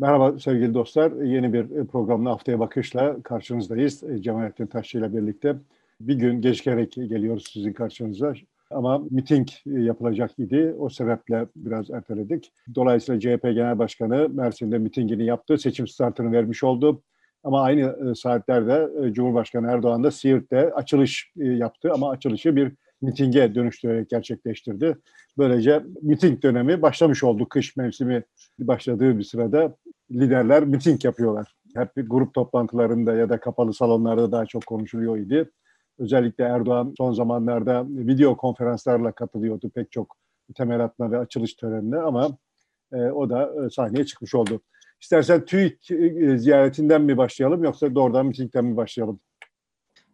Merhaba sevgili dostlar. Yeni bir programla haftaya bakışla karşınızdayız. Cemalettin Taşçı ile birlikte bir gün gecikerek geliyoruz sizin karşınıza. Ama miting yapılacak idi. O sebeple biraz erteledik. Dolayısıyla CHP Genel Başkanı Mersin'de mitingini yaptı. Seçim startını vermiş oldu. Ama aynı saatlerde Cumhurbaşkanı Erdoğan da Siirt'te açılış yaptı. Ama açılışı bir mitinge dönüştürerek gerçekleştirdi. Böylece miting dönemi başlamış oldu. Kış mevsimi başladığı bir sırada liderler miting yapıyorlar. Hep grup toplantılarında ya da kapalı salonlarda daha çok konuşuluyor idi. Özellikle Erdoğan son zamanlarda video konferanslarla katılıyordu pek çok temel atma ve açılış törenine ama e, o da e, sahneye çıkmış oldu. İstersen TÜİK e, ziyaretinden mi başlayalım yoksa doğrudan mitingden mi başlayalım?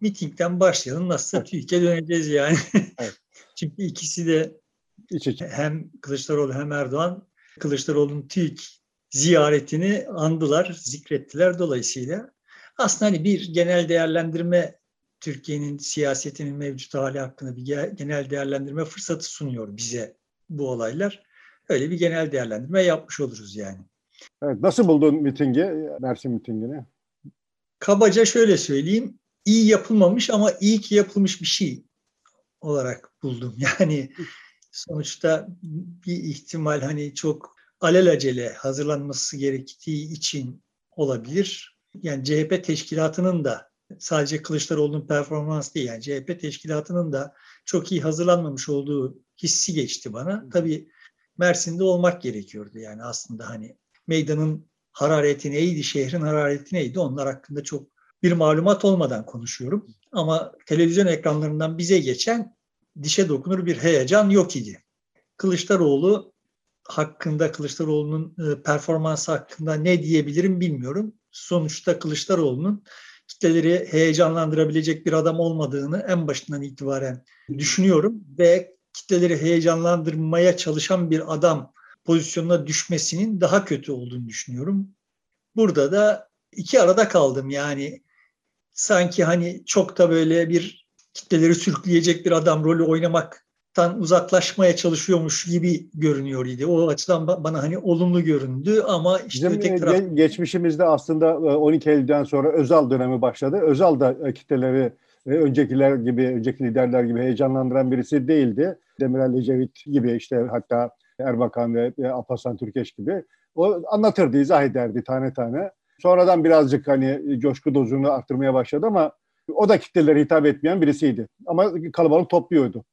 Mitingden başlayalım. Nasılsa TÜİK'e döneceğiz yani. Evet. Çünkü ikisi de İç içe. hem Kılıçdaroğlu hem Erdoğan Kılıçdaroğlu'nun TÜİK ziyaretini andılar, zikrettiler dolayısıyla. Aslında hani bir genel değerlendirme Türkiye'nin siyasetinin mevcut hali hakkında bir genel değerlendirme fırsatı sunuyor bize bu olaylar. Öyle bir genel değerlendirme yapmış oluruz yani. Evet, nasıl buldun mitingi, Mersin mitingini? Kabaca şöyle söyleyeyim, iyi yapılmamış ama iyi ki yapılmış bir şey olarak buldum. Yani sonuçta bir ihtimal hani çok alelacele hazırlanması gerektiği için olabilir. Yani CHP teşkilatının da sadece Kılıçdaroğlu'nun performansı değil yani CHP teşkilatının da çok iyi hazırlanmamış olduğu hissi geçti bana. Tabii Mersin'de olmak gerekiyordu yani aslında hani meydanın harareti neydi, şehrin harareti neydi onlar hakkında çok bir malumat olmadan konuşuyorum. Ama televizyon ekranlarından bize geçen dişe dokunur bir heyecan yok idi. Kılıçdaroğlu hakkında, Kılıçdaroğlu'nun e, performansı hakkında ne diyebilirim bilmiyorum. Sonuçta Kılıçdaroğlu'nun kitleleri heyecanlandırabilecek bir adam olmadığını en başından itibaren düşünüyorum ve kitleleri heyecanlandırmaya çalışan bir adam pozisyonuna düşmesinin daha kötü olduğunu düşünüyorum. Burada da iki arada kaldım yani sanki hani çok da böyle bir kitleleri sürükleyecek bir adam rolü oynamaktan uzaklaşmaya çalışıyormuş gibi görünüyor idi. O açıdan bana hani olumlu göründü ama işte Bizim öteki taraf... geçmişimizde aslında 12 e, Eylül'den sonra Özal dönemi başladı. Özal da e, kitleleri e, öncekiler gibi, önceki liderler gibi heyecanlandıran birisi değildi. Demirel Ecevit gibi işte hatta Erbakan ve Alparslan Türkeş gibi. O anlatırdı, izah ederdi tane tane. Sonradan birazcık hani coşku dozunu arttırmaya başladı ama o da kitlelere hitap etmeyen birisiydi. Ama kalabalık topluyordu.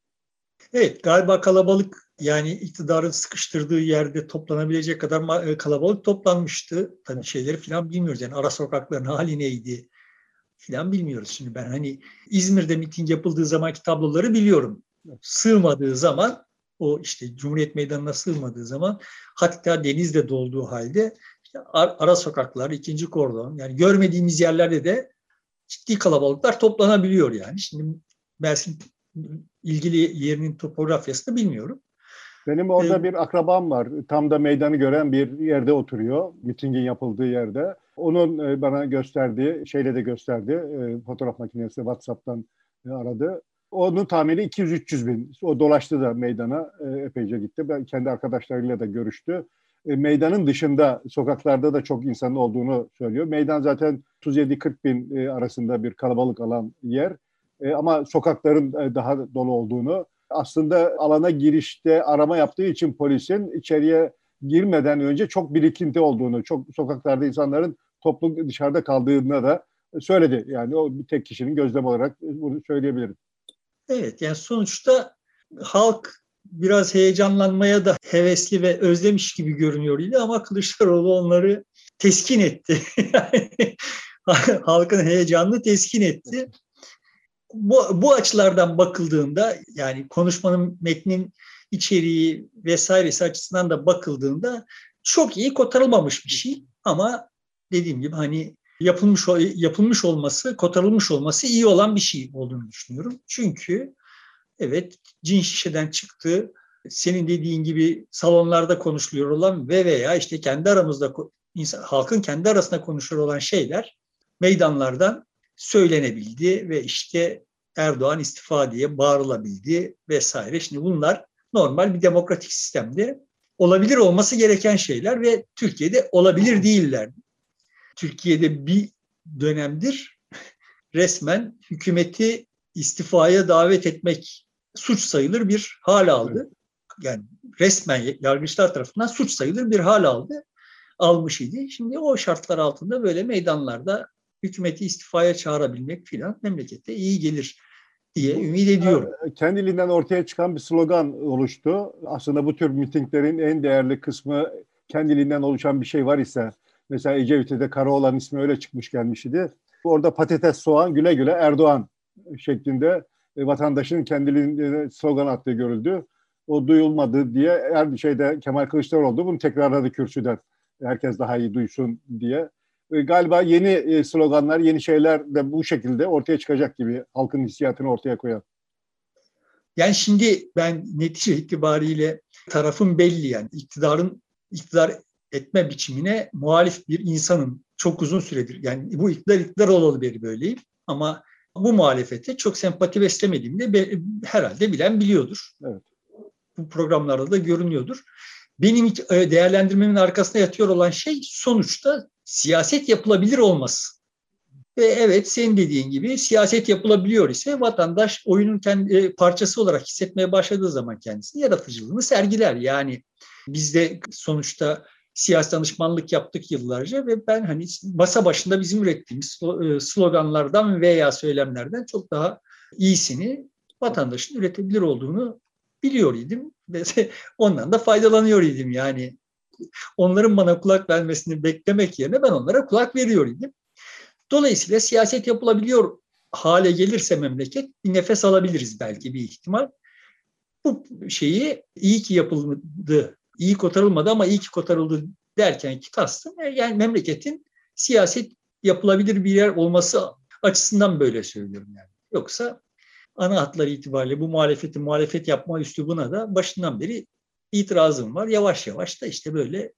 Evet galiba kalabalık yani iktidarın sıkıştırdığı yerde toplanabilecek kadar e, kalabalık toplanmıştı. Tabii şeyleri falan bilmiyoruz. Yani ara sokakların hali neydi falan bilmiyoruz. Şimdi ben hani İzmir'de miting yapıldığı zamanki tabloları biliyorum. Sığmadığı zaman o işte Cumhuriyet Meydanı'na sığmadığı zaman hatta denizde dolduğu halde işte ara sokaklar, ikinci kordon yani görmediğimiz yerlerde de ciddi kalabalıklar toplanabiliyor yani. Şimdi Mersin ilgili yerinin topografyasını bilmiyorum. Benim orada ee, bir akrabam var. Tam da meydanı gören bir yerde oturuyor. Mitingin yapıldığı yerde. Onun e, bana gösterdiği, şeyle de gösterdi. E, fotoğraf makinesi WhatsApp'tan e, aradı. Onun tahmini 200-300 bin. O dolaştı da meydana epeyce gitti. Ben kendi arkadaşlarıyla da görüştü. Meydanın dışında, sokaklarda da çok insanın olduğunu söylüyor. Meydan zaten 37-40 bin arasında bir kalabalık alan yer. Ama sokakların daha dolu olduğunu aslında alana girişte arama yaptığı için polisin içeriye girmeden önce çok birikinti olduğunu, çok sokaklarda insanların toplu dışarıda kaldığını da söyledi. Yani o bir tek kişinin gözlem olarak bunu söyleyebilirim. Evet yani sonuçta halk biraz heyecanlanmaya da hevesli ve özlemiş gibi görünüyordu ama Kılıçdaroğlu onları teskin etti. halkın heyecanını teskin etti bu, bu açılardan bakıldığında yani konuşmanın metnin içeriği vesairesi açısından da bakıldığında çok iyi kotarılmamış bir şey ama dediğim gibi hani yapılmış yapılmış olması, kotarılmış olması iyi olan bir şey olduğunu düşünüyorum. Çünkü evet cin şişeden çıktı. Senin dediğin gibi salonlarda konuşuluyor olan ve veya işte kendi aramızda insan, halkın kendi arasında konuşuyor olan şeyler meydanlardan söylenebildi ve işte Erdoğan istifa diye bağırılabildi vesaire. Şimdi bunlar normal bir demokratik sistemde olabilir olması gereken şeyler ve Türkiye'de olabilir değiller. Türkiye'de bir dönemdir resmen hükümeti istifaya davet etmek suç sayılır bir hal aldı. Yani resmen yargıçlar tarafından suç sayılır bir hal aldı. Almış idi. Şimdi o şartlar altında böyle meydanlarda hükümeti istifaya çağırabilmek filan memlekette iyi gelir diye ümit ediyorum. Kendiliğinden ortaya çıkan bir slogan oluştu. Aslında bu tür mitinglerin en değerli kısmı kendiliğinden oluşan bir şey var ise mesela Ecevit'te Karaoğlan ismi öyle çıkmış gelmiş. Orada patates, soğan, güle güle Erdoğan şeklinde e, vatandaşın kendiliğinden slogan attığı görüldü. O duyulmadı diye her şeyde Kemal Kılıçdaroğlu bunu tekrarladı kürsüden. Herkes daha iyi duysun diye. E, galiba yeni e, sloganlar, yeni şeyler de bu şekilde ortaya çıkacak gibi halkın hissiyatını ortaya koyan. Yani şimdi ben netice itibariyle tarafım belli yani iktidarın iktidar etme biçimine muhalif bir insanım çok uzun süredir. Yani bu iktidar iktidar olalı beri böyleyim ama bu muhalefete çok sempati beslemediğimi de herhalde bilen biliyordur. Evet. Bu programlarda da görünüyordur. Benim e, değerlendirmemin arkasında yatıyor olan şey sonuçta siyaset yapılabilir olması. Ve evet senin dediğin gibi siyaset yapılabiliyor ise vatandaş oyunun kendi e, parçası olarak hissetmeye başladığı zaman kendisini yaratıcılığını sergiler. Yani bizde sonuçta siyasi danışmanlık yaptık yıllarca ve ben hani masa başında bizim ürettiğimiz e, sloganlardan veya söylemlerden çok daha iyisini vatandaşın üretebilir olduğunu biliyor idim ve ondan da faydalanıyor idim yani. Onların bana kulak vermesini beklemek yerine ben onlara kulak veriyor. Dolayısıyla siyaset yapılabiliyor hale gelirse memleket bir nefes alabiliriz belki bir ihtimal. Bu şeyi iyi ki yapıldı iyi kotarılmadı ama iyi ki kotarıldı derken ki kastım e, yani memleketin siyaset yapılabilir bir yer olması açısından böyle söylüyorum yani. Yoksa ana hatları itibariyle bu muhalefeti muhalefet yapma üslubuna da başından beri itirazım var. Yavaş yavaş da işte böyle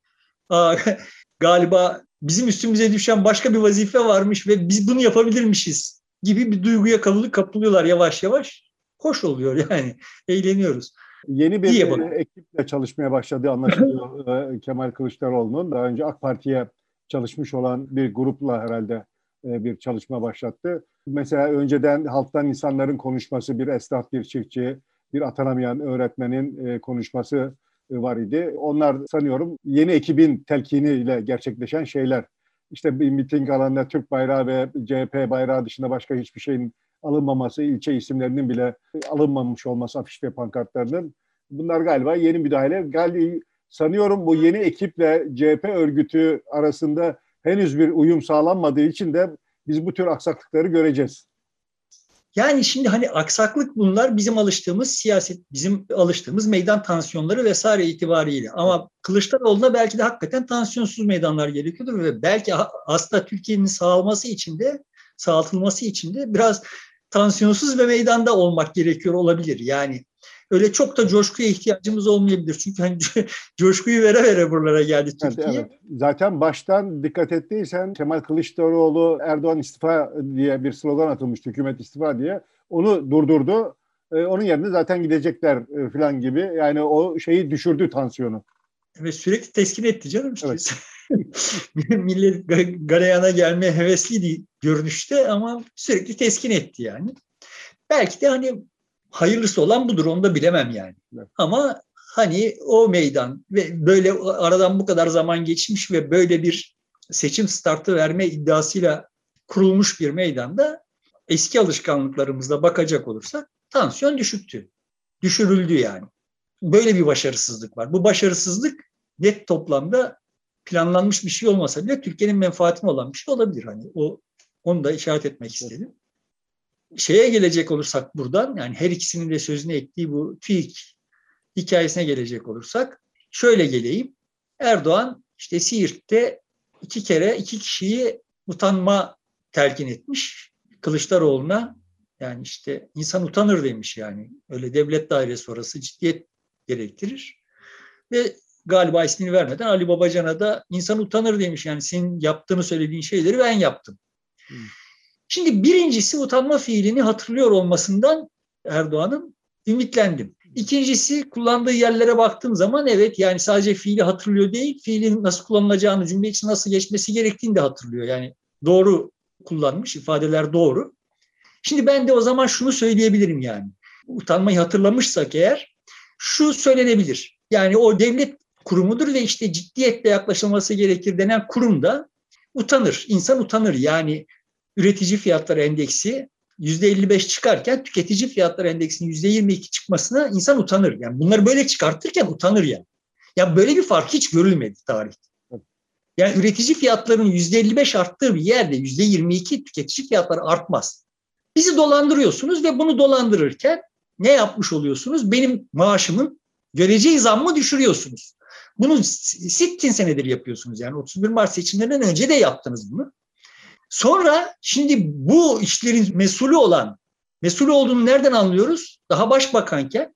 aa, galiba bizim üstümüze düşen başka bir vazife varmış ve biz bunu yapabilirmişiz gibi bir duyguya kapılıyorlar yavaş yavaş. Hoş oluyor yani. Eğleniyoruz. Yeni bir e, ekiple çalışmaya başladığı anlaşılıyor e, Kemal Kılıçdaroğlu'nun. Daha önce AK Parti'ye çalışmış olan bir grupla herhalde e, bir çalışma başlattı. Mesela önceden halktan insanların konuşması, bir esnaf, bir çiftçi, bir atanamayan öğretmenin konuşması var idi. Onlar sanıyorum yeni ekibin telkiniyle gerçekleşen şeyler. İşte bir miting alanında Türk bayrağı ve CHP bayrağı dışında başka hiçbir şeyin alınmaması, ilçe isimlerinin bile alınmamış olması afiş ve pankartlarının bunlar galiba yeni müdahale. Galiba sanıyorum bu yeni ekiple CHP örgütü arasında henüz bir uyum sağlanmadığı için de biz bu tür aksaklıkları göreceğiz. Yani şimdi hani aksaklık bunlar bizim alıştığımız siyaset, bizim alıştığımız meydan tansiyonları vesaire itibariyle. Ama Kılıçdaroğlu'na belki de hakikaten tansiyonsuz meydanlar gerekiyordur ve belki aslında Türkiye'nin sağlaması için de sağlatılması için de biraz tansiyonsuz ve meydanda olmak gerekiyor olabilir. Yani öyle çok da coşkuya ihtiyacımız olmayabilir. Çünkü hani coşkuyu vere vere buralara geldi Türkiye. Evet, evet. Zaten baştan dikkat ettiysen Kemal Kılıçdaroğlu Erdoğan istifa diye bir slogan atılmıştı. Hükümet istifa diye. Onu durdurdu. Ee, onun yerine zaten gidecekler e, falan gibi. Yani o şeyi düşürdü tansiyonu. Ve sürekli teskin etti canım. Işte. Evet. Millet galeyana gelmeye hevesliydi görünüşte ama sürekli teskin etti yani. Belki de hani hayırlısı olan budur onu da bilemem yani. Evet. Ama hani o meydan ve böyle aradan bu kadar zaman geçmiş ve böyle bir seçim startı verme iddiasıyla kurulmuş bir meydanda eski alışkanlıklarımızda bakacak olursak tansiyon düşüktü. Düşürüldü yani. Böyle bir başarısızlık var. Bu başarısızlık net toplamda planlanmış bir şey olmasa bile Türkiye'nin menfaatine olan bir şey olabilir. Hani o onu da işaret etmek istedim. Şeye gelecek olursak buradan yani her ikisinin de sözüne ettiği bu TÜİK hikayesine gelecek olursak şöyle geleyim. Erdoğan işte Siirt'te iki kere iki kişiyi utanma telkin etmiş Kılıçdaroğlu'na. Yani işte insan utanır demiş yani. Öyle devlet dairesi orası ciddiyet gerektirir. Ve galiba ismini vermeden Ali Babacan'a da insan utanır demiş. Yani senin yaptığını söylediğin şeyleri ben yaptım. Hmm. Şimdi birincisi utanma fiilini hatırlıyor olmasından Erdoğan'ın ümitlendim. İkincisi kullandığı yerlere baktığım zaman evet yani sadece fiili hatırlıyor değil, fiilin nasıl kullanılacağını, cümle için nasıl geçmesi gerektiğini de hatırlıyor. Yani doğru kullanmış, ifadeler doğru. Şimdi ben de o zaman şunu söyleyebilirim yani. Utanmayı hatırlamışsak eğer şu söylenebilir. Yani o devlet kurumudur ve işte ciddiyetle yaklaşılması gerekir denen kurumda utanır. İnsan utanır. Yani üretici fiyatları endeksi %55 çıkarken tüketici fiyatları endeksinin %22 çıkmasına insan utanır. Yani bunları böyle çıkartırken utanır yani. Ya böyle bir fark hiç görülmedi tarihte. Yani üretici fiyatlarının %55 arttığı bir yerde %22 tüketici fiyatları artmaz. Bizi dolandırıyorsunuz ve bunu dolandırırken ne yapmış oluyorsunuz? Benim maaşımın göreceği zammı düşürüyorsunuz. Bunu sittin senedir yapıyorsunuz. Yani 31 Mart seçimlerinden önce de yaptınız bunu. Sonra şimdi bu işlerin mesulü olan, mesulü olduğunu nereden anlıyoruz? Daha başbakanken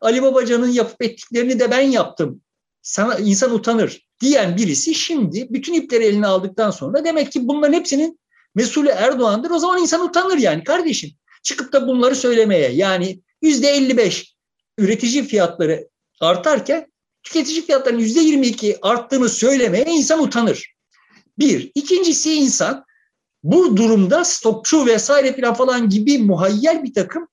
Ali Babacan'ın yapıp ettiklerini de ben yaptım. Sana insan utanır diyen birisi şimdi bütün ipleri eline aldıktan sonra demek ki bunların hepsinin mesulü Erdoğan'dır. O zaman insan utanır yani kardeşim. Çıkıp da bunları söylemeye yani yüzde 55 üretici fiyatları artarken tüketici fiyatlarının yüzde 22 arttığını söylemeye insan utanır. Bir. İkincisi insan bu durumda stokçu vesaire falan gibi muhayyel bir takım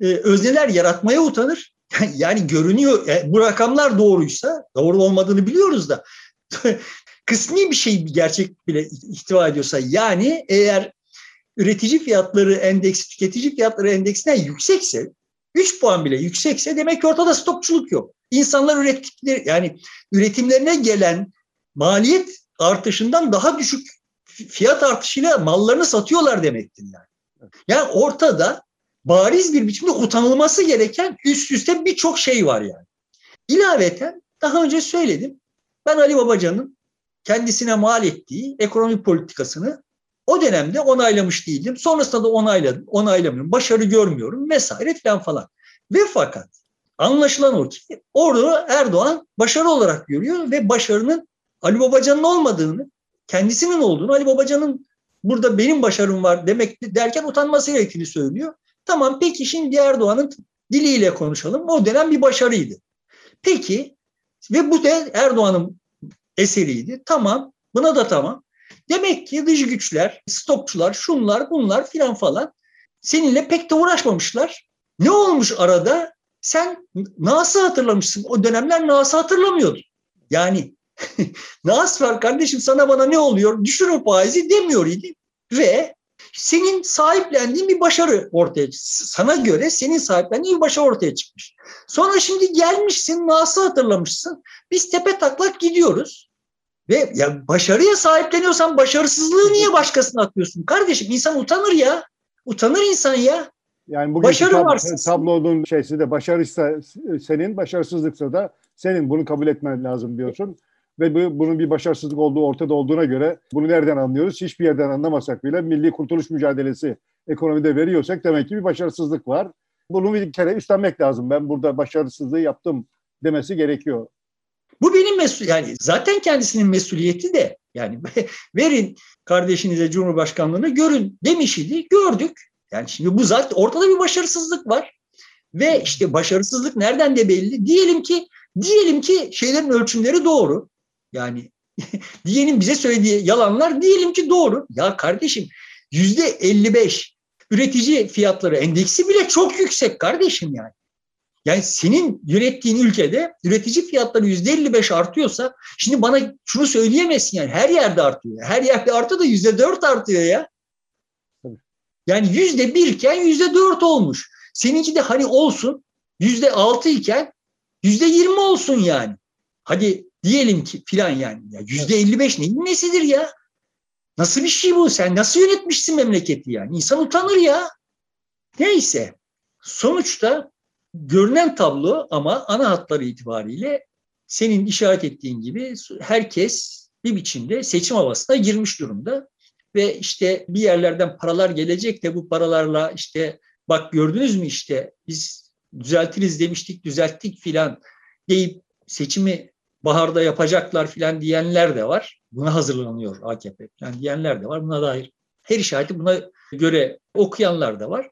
e, özneler yaratmaya utanır. Yani görünüyor yani e, bu rakamlar doğruysa doğru olmadığını biliyoruz da kısmi bir şey bir gerçek bile ihtiva ediyorsa yani eğer üretici fiyatları endeksi tüketici fiyatları endeksinden yüksekse 3 puan bile yüksekse demek ki ortada stokçuluk yok. İnsanlar ürettikleri yani üretimlerine gelen maliyet artışından daha düşük fiyat artışıyla mallarını satıyorlar demektir yani. Yani ortada bariz bir biçimde utanılması gereken üst üste birçok şey var yani. İlaveten daha önce söyledim. Ben Ali Babacan'ın kendisine mal ettiği ekonomi politikasını o dönemde onaylamış değildim. Sonrasında da onayladım, onaylamıyorum, başarı görmüyorum vesaire falan falan. Ve fakat anlaşılan o ki orada Erdoğan başarı olarak görüyor ve başarının Ali Babacan'ın olmadığını, kendisinin olduğunu, Ali Babacan'ın burada benim başarım var demek derken utanması gerektiğini söylüyor. Tamam peki şimdi Erdoğan'ın diliyle konuşalım. O dönem bir başarıydı. Peki ve bu da Erdoğan'ın eseriydi. Tamam buna da tamam. Demek ki dış güçler, stokçular, şunlar bunlar filan falan seninle pek de uğraşmamışlar. Ne olmuş arada? Sen nasıl hatırlamışsın. O dönemler nasıl hatırlamıyordu. Yani Nas var kardeşim sana bana ne oluyor? Düşür o faizi demiyor idi. Ve senin sahiplendiğin bir başarı ortaya sana göre senin sahiplendiğin bir başarı ortaya çıkmış. Sonra şimdi gelmişsin nasıl hatırlamışsın. Biz tepe taklak gidiyoruz. Ve ya başarıya sahipleniyorsan başarısızlığı niye başkasına atıyorsun? Kardeşim insan utanır ya. Utanır insan ya. Yani bugün Başarı tab- varsın. tablonun şeysi de başarıysa senin, başarısızlıksa da senin. Bunu kabul etmen lazım diyorsun ve bu, bunun bir başarısızlık olduğu ortada olduğuna göre bunu nereden anlıyoruz? Hiçbir yerden anlamasak bile milli kurtuluş mücadelesi ekonomide veriyorsak demek ki bir başarısızlık var. Bunu bir kere üstlenmek lazım. Ben burada başarısızlığı yaptım demesi gerekiyor. Bu benim mesul yani zaten kendisinin mesuliyeti de yani verin kardeşinize Cumhurbaşkanlığını görün demiş idi. Gördük. Yani şimdi bu zaten ortada bir başarısızlık var. Ve işte başarısızlık nereden de belli. Diyelim ki diyelim ki şeylerin ölçümleri doğru. Yani diyelim bize söylediği yalanlar diyelim ki doğru. Ya kardeşim yüzde 55 üretici fiyatları endeksi bile çok yüksek kardeşim yani. Yani senin yönettiğin ülkede üretici fiyatları yüzde 55 artıyorsa şimdi bana şunu söyleyemezsin yani her yerde artıyor. Her yerde artıyor da yüzde 4 artıyor ya. Yani yüzde bir iken yüzde dört olmuş. Seninki de hani olsun yüzde altı iken yüzde yirmi olsun yani. Hadi Diyelim ki filan yani. Yüzde 55 neyin nesidir ya? Nasıl bir şey bu? Sen nasıl yönetmişsin memleketi yani? İnsan utanır ya. Neyse. Sonuçta görünen tablo ama ana hatları itibariyle senin işaret ettiğin gibi herkes bir biçimde seçim havasına girmiş durumda. Ve işte bir yerlerden paralar gelecek de bu paralarla işte bak gördünüz mü işte biz düzeltiriz demiştik düzelttik filan deyip seçimi baharda yapacaklar filan diyenler de var. Buna hazırlanıyor AKP filan diyenler de var. Buna dair her işareti buna göre okuyanlar da var.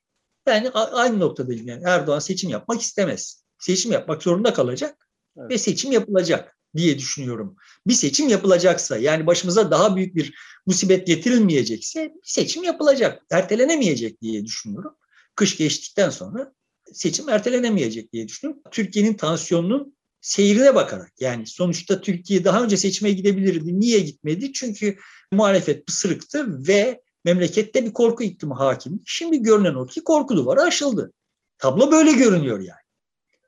Yani aynı noktada yani Erdoğan seçim yapmak istemez. seçim yapmak zorunda kalacak evet. ve seçim yapılacak diye düşünüyorum. Bir seçim yapılacaksa yani başımıza daha büyük bir musibet getirilmeyecekse bir seçim yapılacak. Ertelenemeyecek diye düşünüyorum. Kış geçtikten sonra seçim ertelenemeyecek diye düşünüyorum. Türkiye'nin tansiyonunun seyrine bakarak yani sonuçta Türkiye daha önce seçime gidebilirdi. Niye gitmedi? Çünkü muhalefet pısırıktı ve memlekette bir korku iklimi hakim. Şimdi görünen o ki korku duvarı aşıldı. Tablo böyle görünüyor yani.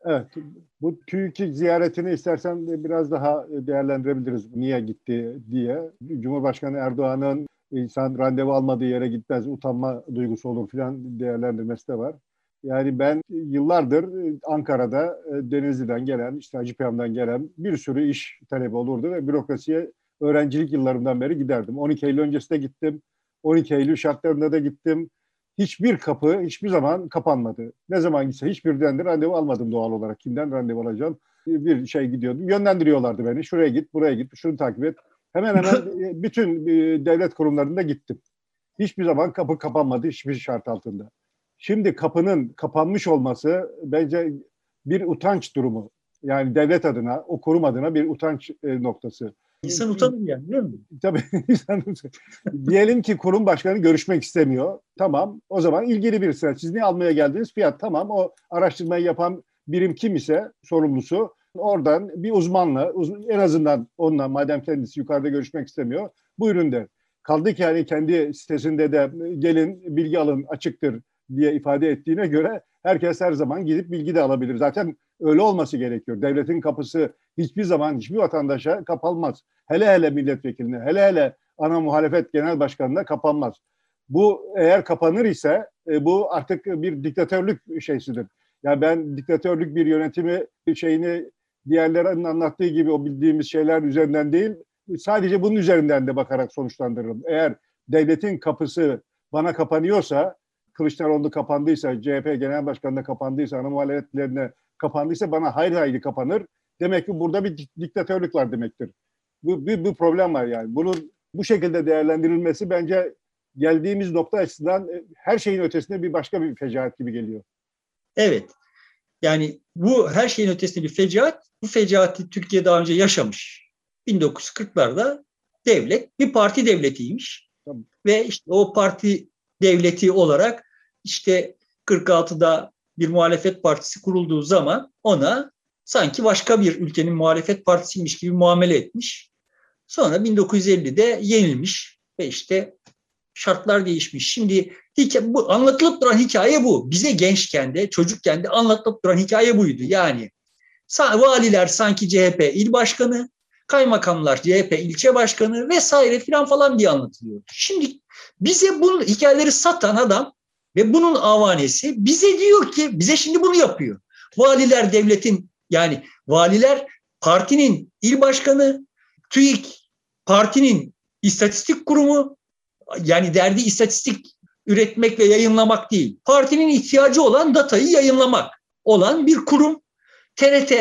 Evet. Bu TÜİK ziyaretini istersen biraz daha değerlendirebiliriz. Niye gitti diye. Cumhurbaşkanı Erdoğan'ın insan randevu almadığı yere gitmez, utanma duygusu olur filan değerlendirmesi de var. Yani ben yıllardır Ankara'da Denizli'den gelen, işte Hacı Peyam'dan gelen bir sürü iş talebi olurdu ve bürokrasiye öğrencilik yıllarımdan beri giderdim. 12 Eylül öncesinde gittim. 12 Eylül şartlarında da gittim. Hiçbir kapı hiçbir zaman kapanmadı. Ne zaman gitse hiçbirinden de randevu almadım doğal olarak. Kimden randevu alacağım? Bir şey gidiyordum. Yönlendiriyorlardı beni. Şuraya git, buraya git, şunu takip et. Hemen hemen bütün devlet kurumlarında gittim. Hiçbir zaman kapı kapanmadı hiçbir şart altında. Şimdi kapının kapanmış olması bence bir utanç durumu. Yani devlet adına, o kurum adına bir utanç e, noktası. İnsan utanır yani değil mi? Tabii insan Diyelim ki kurum başkanı görüşmek istemiyor. Tamam o zaman ilgili bir sıra. Siz ne almaya geldiniz? Fiyat tamam. O araştırmayı yapan birim kim ise sorumlusu oradan bir uzmanla en azından onunla madem kendisi yukarıda görüşmek istemiyor buyurun der. Kaldı ki yani kendi sitesinde de gelin bilgi alın açıktır diye ifade ettiğine göre herkes her zaman gidip bilgi de alabilir. Zaten öyle olması gerekiyor. Devletin kapısı hiçbir zaman hiçbir vatandaşa kapanmaz. Hele hele milletvekiline, hele hele ana muhalefet genel başkanına kapanmaz. Bu eğer kapanır ise e, bu artık bir diktatörlük şeysidir. Yani ben diktatörlük bir yönetimi şeyini diğerlerinin anlattığı gibi o bildiğimiz şeyler üzerinden değil, sadece bunun üzerinden de bakarak sonuçlandırırım. Eğer devletin kapısı bana kapanıyorsa, Kılıçdaroğlu kapandıysa, CHP Genel Başkanı'na kapandıysa, ana muhalefetlerine kapandıysa bana hayır hayır kapanır. Demek ki burada bir diktatörlük var demektir. Bu, bir, bir problem var yani. Bunun bu şekilde değerlendirilmesi bence geldiğimiz nokta açısından e, her şeyin ötesinde bir başka bir fecaat gibi geliyor. Evet. Yani bu her şeyin ötesinde bir fecaat. Bu fecaati Türkiye daha önce yaşamış. 1940'larda devlet bir parti devletiymiş. Tamam. Ve işte o parti devleti olarak işte 46'da bir muhalefet partisi kurulduğu zaman ona sanki başka bir ülkenin muhalefet partisiymiş gibi muamele etmiş. Sonra 1950'de yenilmiş ve işte şartlar değişmiş. Şimdi hikaye, bu anlatılıp duran hikaye bu. Bize gençken de çocukken de anlatılıp duran hikaye buydu. Yani valiler sanki CHP il başkanı, kaymakamlar CHP ilçe başkanı vesaire filan falan diye anlatılıyor. Şimdi bize bu hikayeleri satan adam ve bunun avanesi bize diyor ki bize şimdi bunu yapıyor. Valiler devletin yani valiler partinin il başkanı, TÜİK partinin istatistik kurumu yani derdi istatistik üretmek ve yayınlamak değil. Partinin ihtiyacı olan datayı yayınlamak olan bir kurum. TRT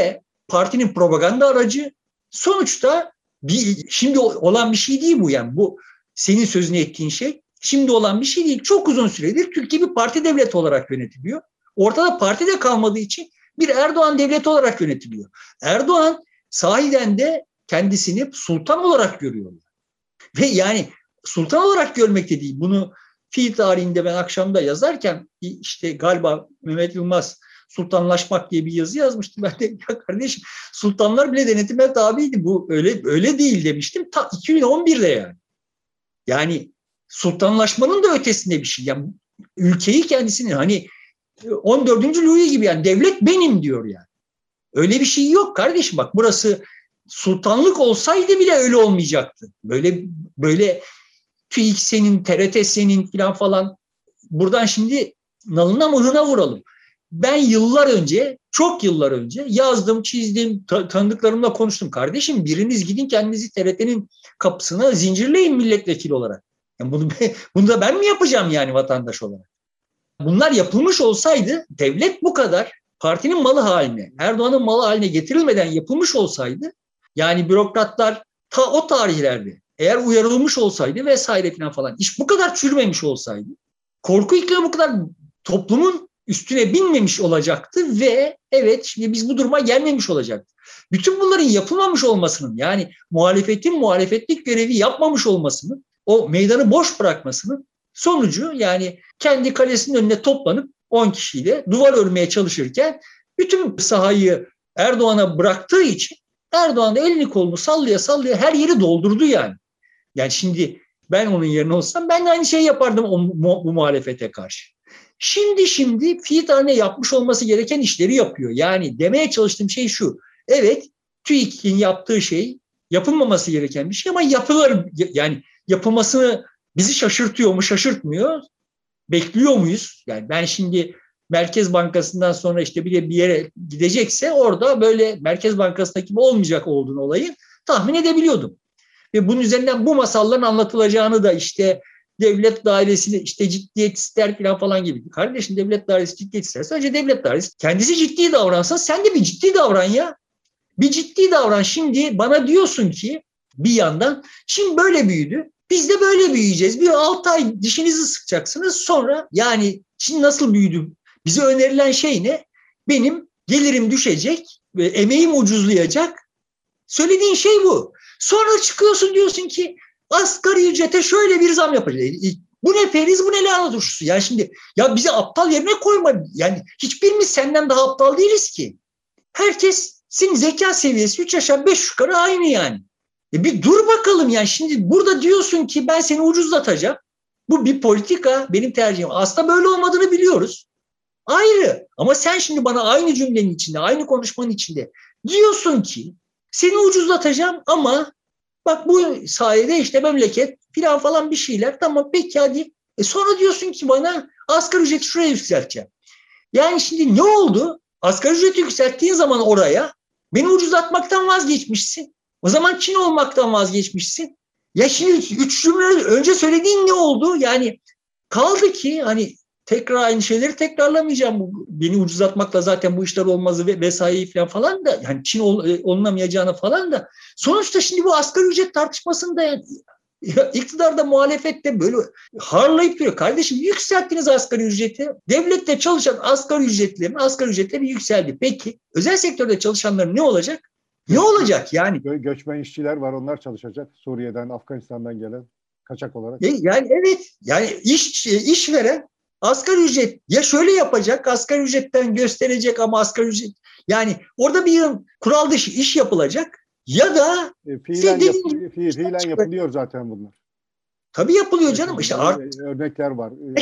partinin propaganda aracı. Sonuçta bir, şimdi olan bir şey değil bu yani. Bu senin sözünü ettiğin şey şimdi olan bir şey değil. Çok uzun süredir Türkiye bir parti devleti olarak yönetiliyor. Ortada parti de kalmadığı için bir Erdoğan devleti olarak yönetiliyor. Erdoğan sahiden de kendisini sultan olarak görüyor. Ve yani sultan olarak görmek de. Bunu fiil tarihinde ben akşamda yazarken işte galiba Mehmet Yılmaz sultanlaşmak diye bir yazı yazmıştım. Ben de ya kardeşim sultanlar bile denetime tabiydi. Bu öyle öyle değil demiştim. Ta 2011'de yani. Yani sultanlaşmanın da ötesinde bir şey. Yani ülkeyi kendisini hani 14. Louis gibi yani devlet benim diyor yani. Öyle bir şey yok kardeşim bak burası sultanlık olsaydı bile öyle olmayacaktı. Böyle böyle TÜİK senin, TRT senin falan falan. Buradan şimdi nalına mıhına vuralım. Ben yıllar önce, çok yıllar önce yazdım, çizdim, tanıdıklarımla konuştum. Kardeşim biriniz gidin kendinizi TRT'nin kapısına zincirleyin milletvekili olarak. Yani bunu, bunu da ben mi yapacağım yani vatandaş olarak? Bunlar yapılmış olsaydı devlet bu kadar partinin malı haline, Erdoğan'ın malı haline getirilmeden yapılmış olsaydı yani bürokratlar ta o tarihlerde eğer uyarılmış olsaydı vesaire falan iş bu kadar çürümemiş olsaydı korku iklimi bu kadar toplumun üstüne binmemiş olacaktı ve evet şimdi biz bu duruma gelmemiş olacaktık. Bütün bunların yapılmamış olmasının yani muhalefetin muhalefetlik görevi yapmamış olmasının o meydanı boş bırakmasının sonucu yani kendi kalesinin önüne toplanıp 10 kişiyle duvar örmeye çalışırken bütün sahayı Erdoğan'a bıraktığı için Erdoğan da elini kolunu sallaya sallaya her yeri doldurdu yani. Yani şimdi ben onun yerine olsam ben de aynı şeyi yapardım o, bu muhalefete karşı. Şimdi şimdi fiil tane yapmış olması gereken işleri yapıyor. Yani demeye çalıştığım şey şu. Evet TÜİK'in yaptığı şey yapılmaması gereken bir şey ama yapılır. Yani yapılmasını bizi şaşırtıyor mu şaşırtmıyor. Bekliyor muyuz? Yani ben şimdi Merkez Bankası'ndan sonra işte bir bir yere gidecekse orada böyle Merkez Bankası'ndaki gibi olmayacak olduğunu olayı tahmin edebiliyordum. Ve bunun üzerinden bu masalların anlatılacağını da işte devlet dairesini işte ciddiyet ister falan falan gibi. Kardeşim devlet dairesi ciddiyet ister. Sadece devlet dairesi kendisi ciddi davransa sen de bir ciddi davran ya. Bir ciddi davran. Şimdi bana diyorsun ki bir yandan Çin böyle büyüdü. Biz de böyle büyüyeceğiz. Bir 6 ay dişinizi sıkacaksınız. Sonra yani Çin nasıl büyüdü? Bize önerilen şey ne? Benim gelirim düşecek emeğim ucuzlayacak. Söylediğin şey bu. Sonra çıkıyorsun diyorsun ki asgari ücrete şöyle bir zam yapacağız. Bu ne periz bu ne lahana turşusu. Yani şimdi ya bizi aptal yerine koyma. Yani hiçbirimiz senden daha aptal değiliz ki. Herkes senin zeka seviyesi 3 aşağı 5 yukarı aynı yani. E bir dur bakalım yani şimdi burada diyorsun ki ben seni ucuzlatacağım. Bu bir politika benim tercihim. Aslında böyle olmadığını biliyoruz. Ayrı ama sen şimdi bana aynı cümlenin içinde aynı konuşmanın içinde diyorsun ki seni ucuzlatacağım ama bak bu sayede işte memleket filan falan bir şeyler tamam peki hadi. E sonra diyorsun ki bana asgari ücreti şuraya yükselteceğim. Yani şimdi ne oldu? Asgari ücreti yükselttiğin zaman oraya beni ucuzlatmaktan vazgeçmişsin. O zaman Çin olmaktan vazgeçmişsin. Ya şimdi üç cümle önce söylediğin ne oldu? Yani kaldı ki hani tekrar aynı şeyleri tekrarlamayacağım. Bu, beni ucuzlatmakla zaten bu işler olmazı ve vesaire falan falan da yani Çin ol, e, olunamayacağını falan da sonuçta şimdi bu asgari ücret tartışmasında yani iktidarda muhalefette böyle harlayıp duruyor. Kardeşim yükselttiniz asgari ücreti. Devlette çalışan asgari ücretlerin asgari ücretleri yükseldi. Peki özel sektörde çalışanların ne olacak? Ne olacak yani? Gö- göçmen işçiler var onlar çalışacak. Suriye'den, Afganistan'dan gelen kaçak olarak. E, yani evet yani iş iş veren asgari ücret ya şöyle yapacak asgari ücretten gösterecek ama asgari ücret yani orada bir kural dışı iş yapılacak ya da e, fiilen, yap, fi, fiilen yapılıyor zaten bunlar. Tabii yapılıyor canım. işte art- örnekler var. E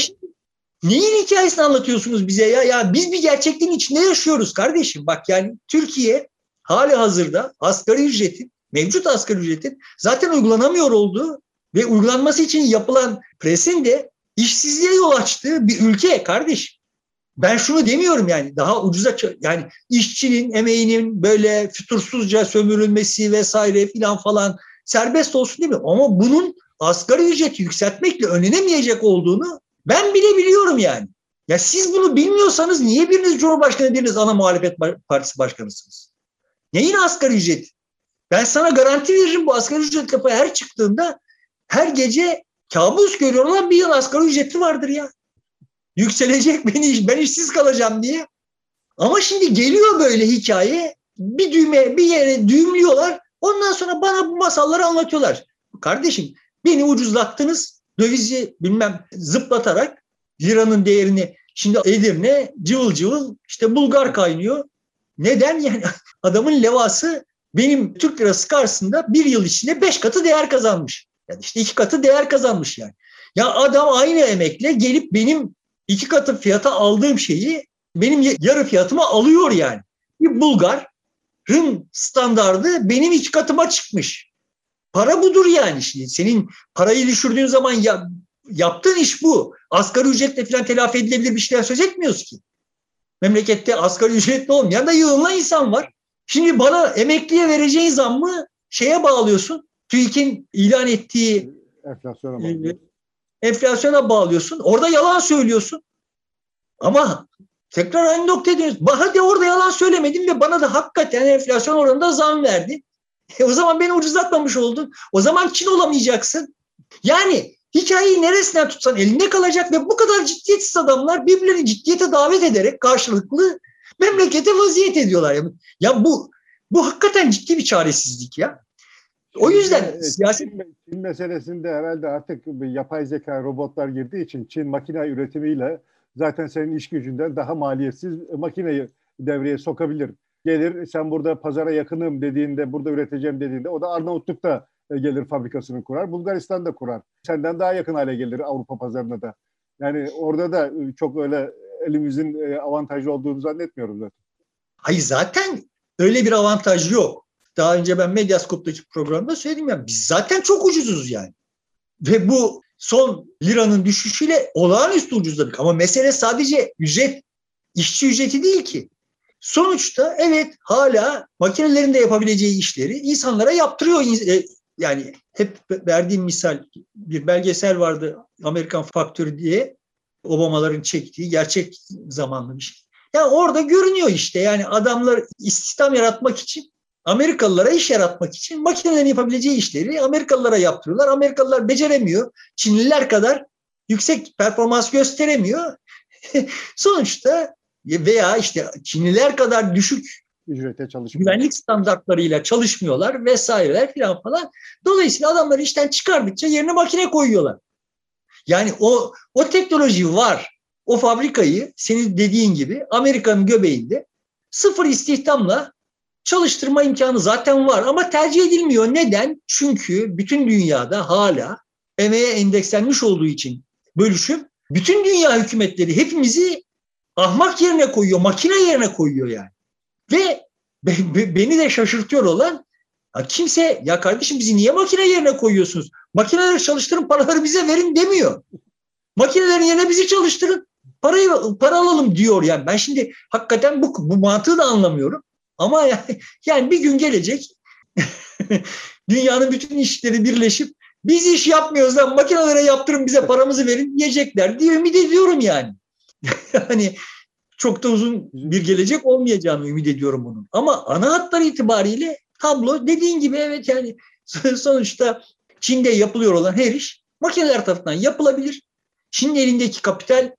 neyin hikayesini anlatıyorsunuz bize ya? Ya biz bir gerçekliğin içinde yaşıyoruz kardeşim. Bak yani Türkiye hali hazırda asgari ücretin, mevcut asgari ücretin zaten uygulanamıyor olduğu ve uygulanması için yapılan presin de işsizliğe yol açtığı bir ülke kardeş. Ben şunu demiyorum yani daha ucuza yani işçinin emeğinin böyle fütursuzca sömürülmesi vesaire filan falan serbest olsun mi? Ama bunun asgari ücreti yükseltmekle önlenemeyecek olduğunu ben bile biliyorum yani. Ya siz bunu bilmiyorsanız niye biriniz Cumhurbaşkanı biriniz ana muhalefet partisi başkanısınız? Neyin asgari ücret? Ben sana garanti veririm bu asgari ücret lafı her çıktığında her gece kabus görüyorlar bir yıl asgari ücreti vardır ya. Yükselecek beni ben işsiz kalacağım diye. Ama şimdi geliyor böyle hikaye bir düğme bir yere düğümlüyorlar. Ondan sonra bana bu masalları anlatıyorlar. Kardeşim beni ucuzlattınız dövizi bilmem zıplatarak liranın değerini şimdi Edirne cıvıl cıvıl işte Bulgar kaynıyor. Neden yani adamın levası benim Türk lirası karşısında bir yıl içinde beş katı değer kazanmış. Yani işte iki katı değer kazanmış yani. Ya adam aynı emekle gelip benim iki katı fiyata aldığım şeyi benim yarı fiyatıma alıyor yani. Bir Bulgar'ın standardı benim iki katıma çıkmış. Para budur yani şimdi. Senin parayı düşürdüğün zaman ya, yaptığın iş bu. Asgari ücretle falan telafi edilebilir bir şeyler söz etmiyoruz ki. Memlekette asgari ücretli olmayan da yığınla insan var. Şimdi bana emekliye vereceğin zammı şeye bağlıyorsun. TÜİK'in ilan ettiği enflasyona e, bağlıyorsun. enflasyona bağlıyorsun. Orada yalan söylüyorsun. Ama tekrar aynı noktaya dönüyoruz. Hadi orada yalan söylemedim ve bana da hakikaten enflasyon oranında zam verdi. E o zaman beni ucuzlatmamış oldun. O zaman Çin olamayacaksın. Yani hikayeyi neresinden tutsan elinde kalacak ve bu kadar ciddiyetsiz adamlar birbirlerini ciddiyete davet ederek karşılıklı memlekete vaziyet ediyorlar. Ya, ya bu bu hakikaten ciddi bir çaresizlik ya. O yüzden Çin, siyaset... Çin, meselesinde herhalde artık yapay zeka robotlar girdiği için Çin makine üretimiyle zaten senin iş gücünden daha maliyetsiz makineyi devreye sokabilir. Gelir sen burada pazara yakınım dediğinde, burada üreteceğim dediğinde o da Arnavutluk'ta gelir fabrikasını kurar. Bulgaristan'da kurar. Senden daha yakın hale gelir Avrupa pazarına da. Yani orada da çok öyle elimizin avantajlı olduğunu zannetmiyorum zaten. Hayır zaten öyle bir avantaj yok. Daha önce ben Medyaskop'taki programda söyledim ya biz zaten çok ucuzuz yani. Ve bu son liranın düşüşüyle olağanüstü ucuzladık. Ama mesele sadece ücret, işçi ücreti değil ki. Sonuçta evet hala makinelerin de yapabileceği işleri insanlara yaptırıyor. Yani hep verdiğim misal bir belgesel vardı Amerikan Faktörü diye Obamaların çektiği gerçek zamanlı bir şey. Yani orada görünüyor işte yani adamlar istihdam yaratmak için Amerikalılara iş yaratmak için makinelerin yapabileceği işleri Amerikalılara yaptırıyorlar. Amerikalılar beceremiyor. Çinliler kadar yüksek performans gösteremiyor. Sonuçta veya işte Çinliler kadar düşük ücrete çalışmıyor. Güvenlik standartlarıyla çalışmıyorlar vesaireler filan falan. Dolayısıyla adamları işten çıkardıkça yerine makine koyuyorlar. Yani o o teknoloji var. O fabrikayı senin dediğin gibi Amerika'nın göbeğinde sıfır istihdamla çalıştırma imkanı zaten var ama tercih edilmiyor. Neden? Çünkü bütün dünyada hala emeğe endekslenmiş olduğu için bölüşüm bütün dünya hükümetleri hepimizi ahmak yerine koyuyor, makine yerine koyuyor yani. Ve beni de şaşırtıyor olan ya kimse ya kardeşim bizi niye makine yerine koyuyorsunuz? Makineleri çalıştırın paraları bize verin demiyor. Makinelerin yerine bizi çalıştırın parayı para alalım diyor yani. Ben şimdi hakikaten bu, bu mantığı da anlamıyorum. Ama yani, yani bir gün gelecek dünyanın bütün işleri birleşip biz iş yapmıyoruz lan makinelere yaptırın bize paramızı verin diyecekler diye ümit ediyorum yani. yani çok da uzun bir gelecek olmayacağını ümit ediyorum bunun. Ama ana hatlar itibariyle tablo dediğin gibi evet yani sonuçta Çin'de yapılıyor olan her iş makineler tarafından yapılabilir. Çin'in elindeki kapital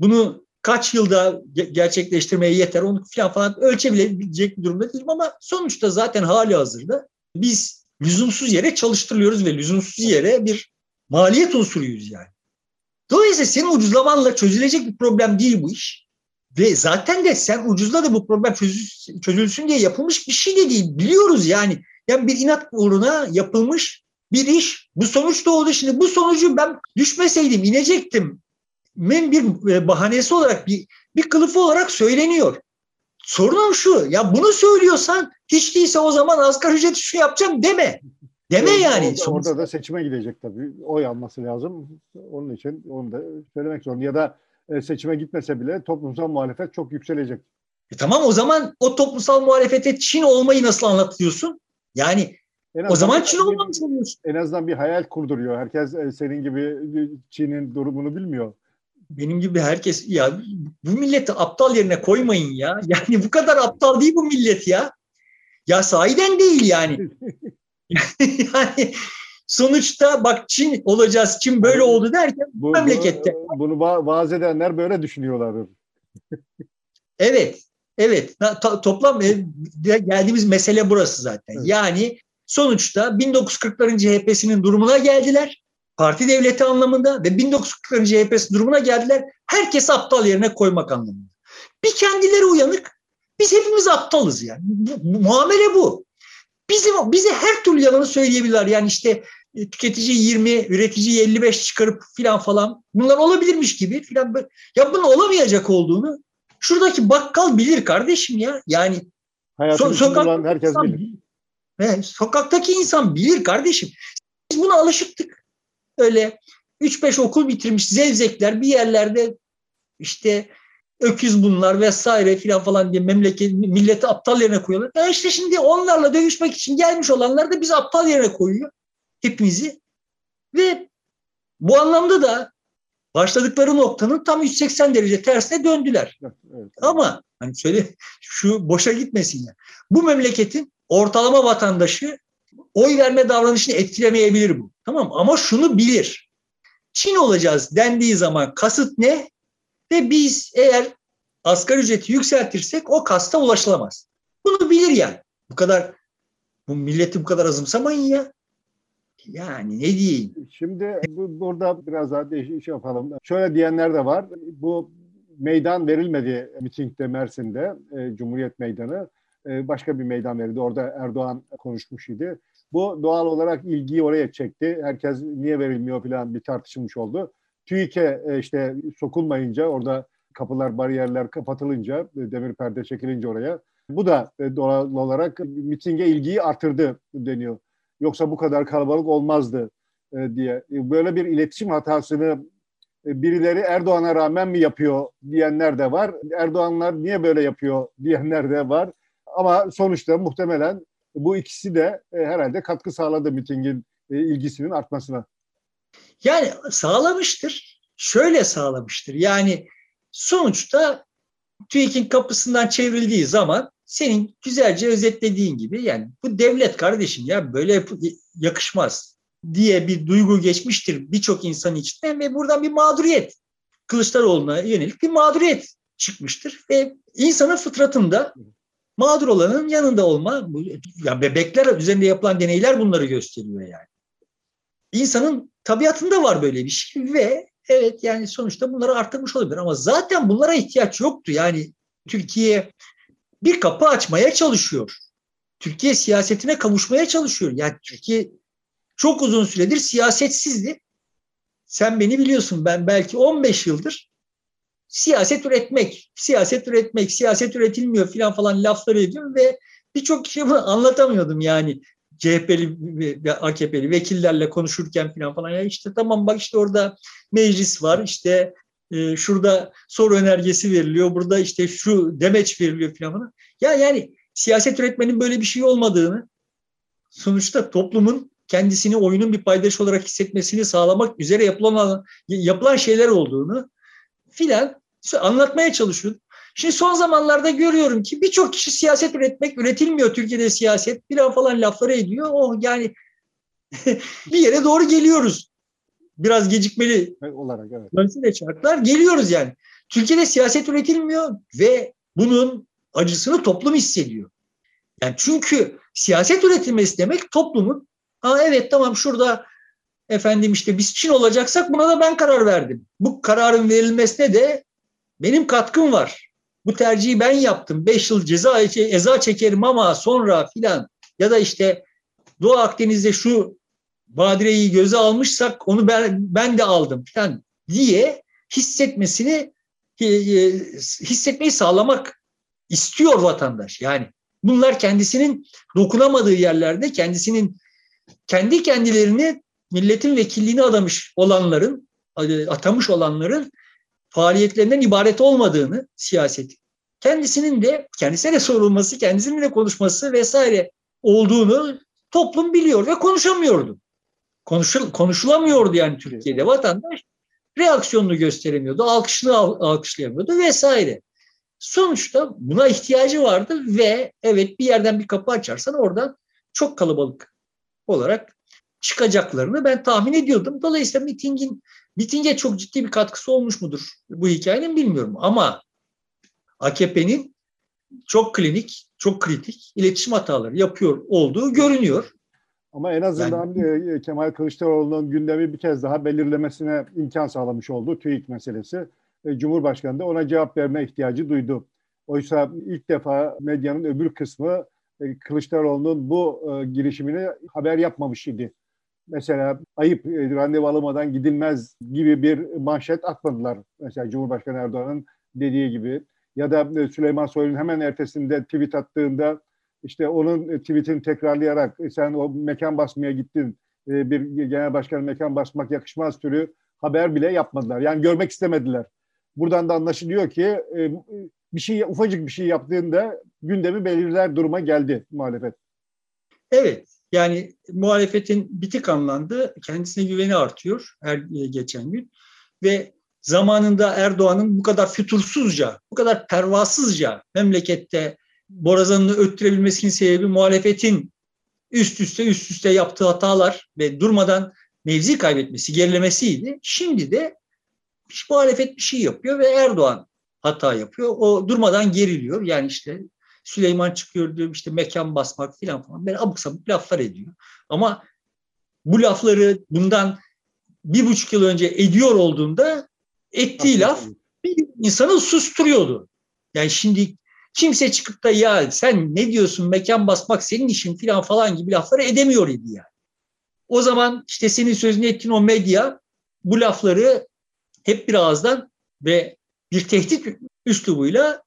bunu kaç yılda gerçekleştirmeye yeter onu falan falan ölçebilecek bir durumda değilim ama sonuçta zaten hali hazırda biz lüzumsuz yere çalıştırılıyoruz ve lüzumsuz yere bir maliyet unsuruyuz yani. Dolayısıyla senin ucuzlamanla çözülecek bir problem değil bu iş. Ve zaten de sen ucuzla da bu problem çözülsün, çözülsün diye yapılmış bir şey de değil. Biliyoruz yani. Yani bir inat uğruna yapılmış bir iş. Bu sonuç doğdu. Şimdi bu sonucu ben düşmeseydim, inecektim men bir e, bahanesi olarak bir, bir kılıfı olarak söyleniyor. Sorunum şu ya bunu söylüyorsan hiç değilse o zaman asgari ücret şu yapacağım deme. Deme orada, yani. Orada, orada da seçime gidecek tabii. Oy alması lazım. Onun için onu da söylemek zorunda. Ya da e, seçime gitmese bile toplumsal muhalefet çok yükselecek. E tamam o zaman o toplumsal muhalefete Çin olmayı nasıl anlatıyorsun? Yani o zaman Çin olmamış oluyorsun. En azından bir hayal kurduruyor. Herkes e, senin gibi Çin'in durumunu bilmiyor benim gibi herkes ya bu milleti aptal yerine koymayın ya. Yani bu kadar aptal değil bu millet ya. Ya sahiden değil yani. yani sonuçta bak Çin olacağız, Çin böyle oldu derken bu, memlekette. Bunu, bunu vaaz edenler böyle düşünüyorlar. evet, evet. To- toplam e, geldiğimiz mesele burası zaten. Evet. Yani sonuçta 1940'ların CHP'sinin durumuna geldiler parti devleti anlamında ve 1940'ların CHP'si durumuna geldiler. Herkes aptal yerine koymak anlamında. Bir kendileri uyanık, biz hepimiz aptalız yani. Bu, bu, muamele bu. Bizim, bize her türlü yalanı söyleyebilirler. Yani işte tüketici 20, üretici 55 çıkarıp filan falan. Bunlar olabilirmiş gibi filan. Ya bunun olamayacak olduğunu şuradaki bakkal bilir kardeşim ya. Yani so- sokak herkes bilir. bilir. He, sokaktaki insan bilir kardeşim. Biz buna alışıktık öyle 3-5 okul bitirmiş zevzekler bir yerlerde işte öküz bunlar vesaire filan falan diye memleket milleti aptal yerine koyuyorlar. Ya işte şimdi onlarla dövüşmek için gelmiş olanlar da bizi aptal yerine koyuyor. Hepimizi. Ve bu anlamda da başladıkları noktanın tam 180 derece tersine döndüler. Evet, evet. Ama hani şöyle şu boşa gitmesin ya. Bu memleketin ortalama vatandaşı oy verme davranışını etkilemeyebilir bu. Tamam ama şunu bilir. Çin olacağız dendiği zaman kasıt ne? Ve biz eğer asgari ücreti yükseltirsek o kasta ulaşılamaz. Bunu bilir yani. Bu kadar bu milleti bu kadar azımsamayın ya. Yani ne diyeyim? Şimdi bu, burada biraz daha değişik şey yapalım. Şöyle diyenler de var. Bu meydan verilmedi mitingde Mersin'de, e, Cumhuriyet Meydanı. E, başka bir meydan verildi. Orada Erdoğan konuşmuş idi. Bu doğal olarak ilgiyi oraya çekti. Herkes niye verilmiyor falan bir tartışılmış oldu. TÜİK'e e, işte sokulmayınca orada kapılar, bariyerler kapatılınca, e, demir perde çekilince oraya bu da e, doğal olarak mitinge ilgiyi artırdı deniyor. Yoksa bu kadar kalabalık olmazdı diye. Böyle bir iletişim hatasını birileri Erdoğan'a rağmen mi yapıyor diyenler de var. Erdoğanlar niye böyle yapıyor diyenler de var. Ama sonuçta muhtemelen bu ikisi de herhalde katkı sağladı mitingin ilgisinin artmasına. Yani sağlamıştır. Şöyle sağlamıştır. Yani sonuçta TÜİK'in kapısından çevrildiği zaman senin güzelce özetlediğin gibi yani bu devlet kardeşim ya böyle yakışmaz diye bir duygu geçmiştir birçok insan içinden ve buradan bir mağduriyet Kılıçdaroğlu'na yönelik bir mağduriyet çıkmıştır ve insanın fıtratında mağdur olanın yanında olma ya bebekler üzerinde yapılan deneyler bunları gösteriyor yani. İnsanın tabiatında var böyle bir şey ve evet yani sonuçta bunları arttırmış olabilir ama zaten bunlara ihtiyaç yoktu. Yani Türkiye bir kapı açmaya çalışıyor. Türkiye siyasetine kavuşmaya çalışıyor. Yani Türkiye çok uzun süredir siyasetsizdi. Sen beni biliyorsun ben belki 15 yıldır siyaset üretmek, siyaset üretmek, siyaset üretilmiyor falan falan lafları ediyorum ve birçok kişiye bunu anlatamıyordum yani. CHP'li ve AKP'li vekillerle konuşurken falan falan ya işte tamam bak işte orada meclis var işte e, şurada soru önergesi veriliyor burada işte şu demeç veriliyor falan. Ya yani siyaset üretmenin böyle bir şey olmadığını sonuçta toplumun kendisini oyunun bir paydaşı olarak hissetmesini sağlamak üzere yapılan yapılan şeyler olduğunu filan anlatmaya çalışıyordum. Şimdi son zamanlarda görüyorum ki birçok kişi siyaset üretmek, üretilmiyor Türkiye'de siyaset. Bir an falan lafları ediyor. Oh yani bir yere doğru geliyoruz. Biraz gecikmeli olarak evet. Dolayısıyla çarklar geliyoruz yani. Türkiye'de siyaset üretilmiyor ve bunun acısını toplum hissediyor. Yani çünkü siyaset üretilmesi demek toplumun Aa evet tamam şurada efendim işte biz Çin olacaksak buna da ben karar verdim. Bu kararın verilmesine de benim katkım var bu tercihi ben yaptım. Beş yıl ceza eza çekerim ama sonra filan ya da işte Doğu Akdeniz'de şu badireyi göze almışsak onu ben, ben de aldım filan diye hissetmesini e, e, hissetmeyi sağlamak istiyor vatandaş. Yani bunlar kendisinin dokunamadığı yerlerde kendisinin kendi kendilerini milletin vekilliğini adamış olanların atamış olanların faaliyetlerinden ibaret olmadığını siyaset kendisinin de kendisine de sorulması, kendisinin de konuşması vesaire olduğunu toplum biliyor ve konuşamıyordu. Konuşul, konuşulamıyordu yani Türkiye'de vatandaş reaksiyonunu gösteremiyordu, alkışını alkışlayamıyordu vesaire. Sonuçta buna ihtiyacı vardı ve evet bir yerden bir kapı açarsan oradan çok kalabalık olarak çıkacaklarını ben tahmin ediyordum. Dolayısıyla mitingin mitinge çok ciddi bir katkısı olmuş mudur bu hikayenin bilmiyorum ama AKP'nin çok klinik, çok kritik iletişim hataları yapıyor olduğu görünüyor. Ama en azından yani, e, Kemal Kılıçdaroğlu'nun gündemi bir kez daha belirlemesine imkan sağlamış oldu TÜİK meselesi. E, Cumhurbaşkanı da ona cevap verme ihtiyacı duydu. Oysa ilk defa medyanın öbür kısmı e, Kılıçdaroğlu'nun bu girişimini haber yapmamış idi. Mesela ayıp randevu alamadan gidilmez gibi bir manşet atmadılar. Mesela Cumhurbaşkanı Erdoğan'ın dediği gibi ya da Süleyman Soylu'nun hemen ertesinde tweet attığında işte onun e, tweetini tekrarlayarak e, sen o mekan basmaya gittin bir genel başkan mekan basmak yakışmaz türü haber bile yapmadılar. Yani görmek istemediler. Buradan da anlaşılıyor ki bir şey ufacık bir şey yaptığında gündemi belirler duruma geldi muhalefet. Evet. Yani muhalefetin bitik anlandı. Kendisine güveni artıyor her geçen gün. Ve zamanında Erdoğan'ın bu kadar fütursuzca, bu kadar pervasızca memlekette borazanını öttürebilmesinin sebebi muhalefetin üst üste üst üste yaptığı hatalar ve durmadan mevzi kaybetmesi, gerilemesiydi. Şimdi de muhalefet bir şey yapıyor ve Erdoğan hata yapıyor. O durmadan geriliyor. Yani işte Süleyman çıkıyor diyor işte mekan basmak falan falan. Böyle abuk sabuk laflar ediyor. Ama bu lafları bundan bir buçuk yıl önce ediyor olduğunda ettiği laf bir insanı susturuyordu. Yani şimdi kimse çıkıp da ya sen ne diyorsun mekan basmak senin işin falan falan gibi lafları edemiyor idi yani. O zaman işte senin sözünü ettiğin o medya bu lafları hep bir ağızdan ve bir tehdit üslubuyla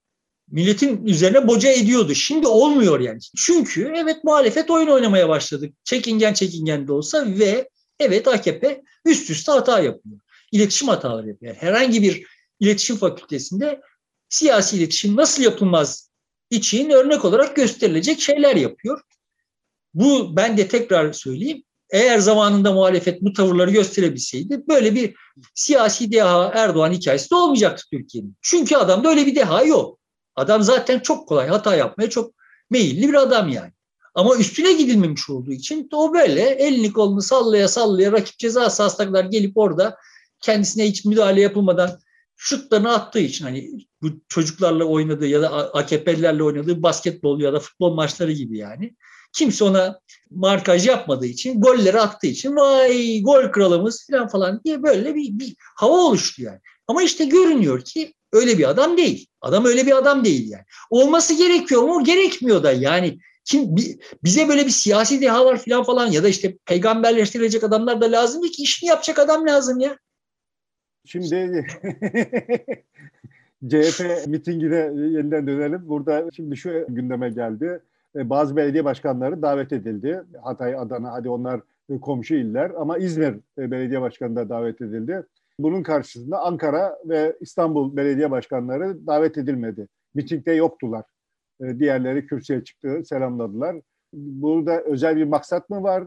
milletin üzerine boca ediyordu. Şimdi olmuyor yani. Çünkü evet muhalefet oyun oynamaya başladı. Çekingen çekingen de olsa ve evet AKP üst üste hata yapıyor. İletişim hataları yapıyor. Herhangi bir iletişim fakültesinde siyasi iletişim nasıl yapılmaz için örnek olarak gösterilecek şeyler yapıyor. Bu ben de tekrar söyleyeyim. Eğer zamanında muhalefet bu tavırları gösterebilseydi böyle bir siyasi deha Erdoğan hikayesi de olmayacaktı Türkiye'nin. Çünkü adamda öyle bir deha yok. Adam zaten çok kolay hata yapmaya çok meyilli bir adam yani. Ama üstüne gidilmemiş olduğu için o böyle elini kolunu sallaya sallaya rakip ceza sahasına kadar gelip orada kendisine hiç müdahale yapılmadan şutlarını attığı için hani bu çocuklarla oynadığı ya da AKP'lilerle oynadığı basketbol ya da futbol maçları gibi yani. Kimse ona markaj yapmadığı için, golleri attığı için vay gol kralımız falan falan diye böyle bir, bir hava oluştu yani. Ama işte görünüyor ki öyle bir adam değil. Adam öyle bir adam değil yani. Olması gerekiyor mu? Gerekmiyor da yani. Kim bize böyle bir siyasi dehalar falan falan ya da işte peygamberleştirilecek adamlar da lazım ki işini yapacak adam lazım ya. Şimdi CHP mitingine yeniden dönelim. Burada şimdi şu gündeme geldi. E, bazı belediye başkanları davet edildi. Hatay, Adana, hadi onlar komşu iller ama İzmir e, belediye başkanı da davet edildi. Bunun karşısında Ankara ve İstanbul belediye başkanları davet edilmedi. Mitingde yoktular. E, diğerleri kürsüye çıktı, selamladılar. Burada özel bir maksat mı var?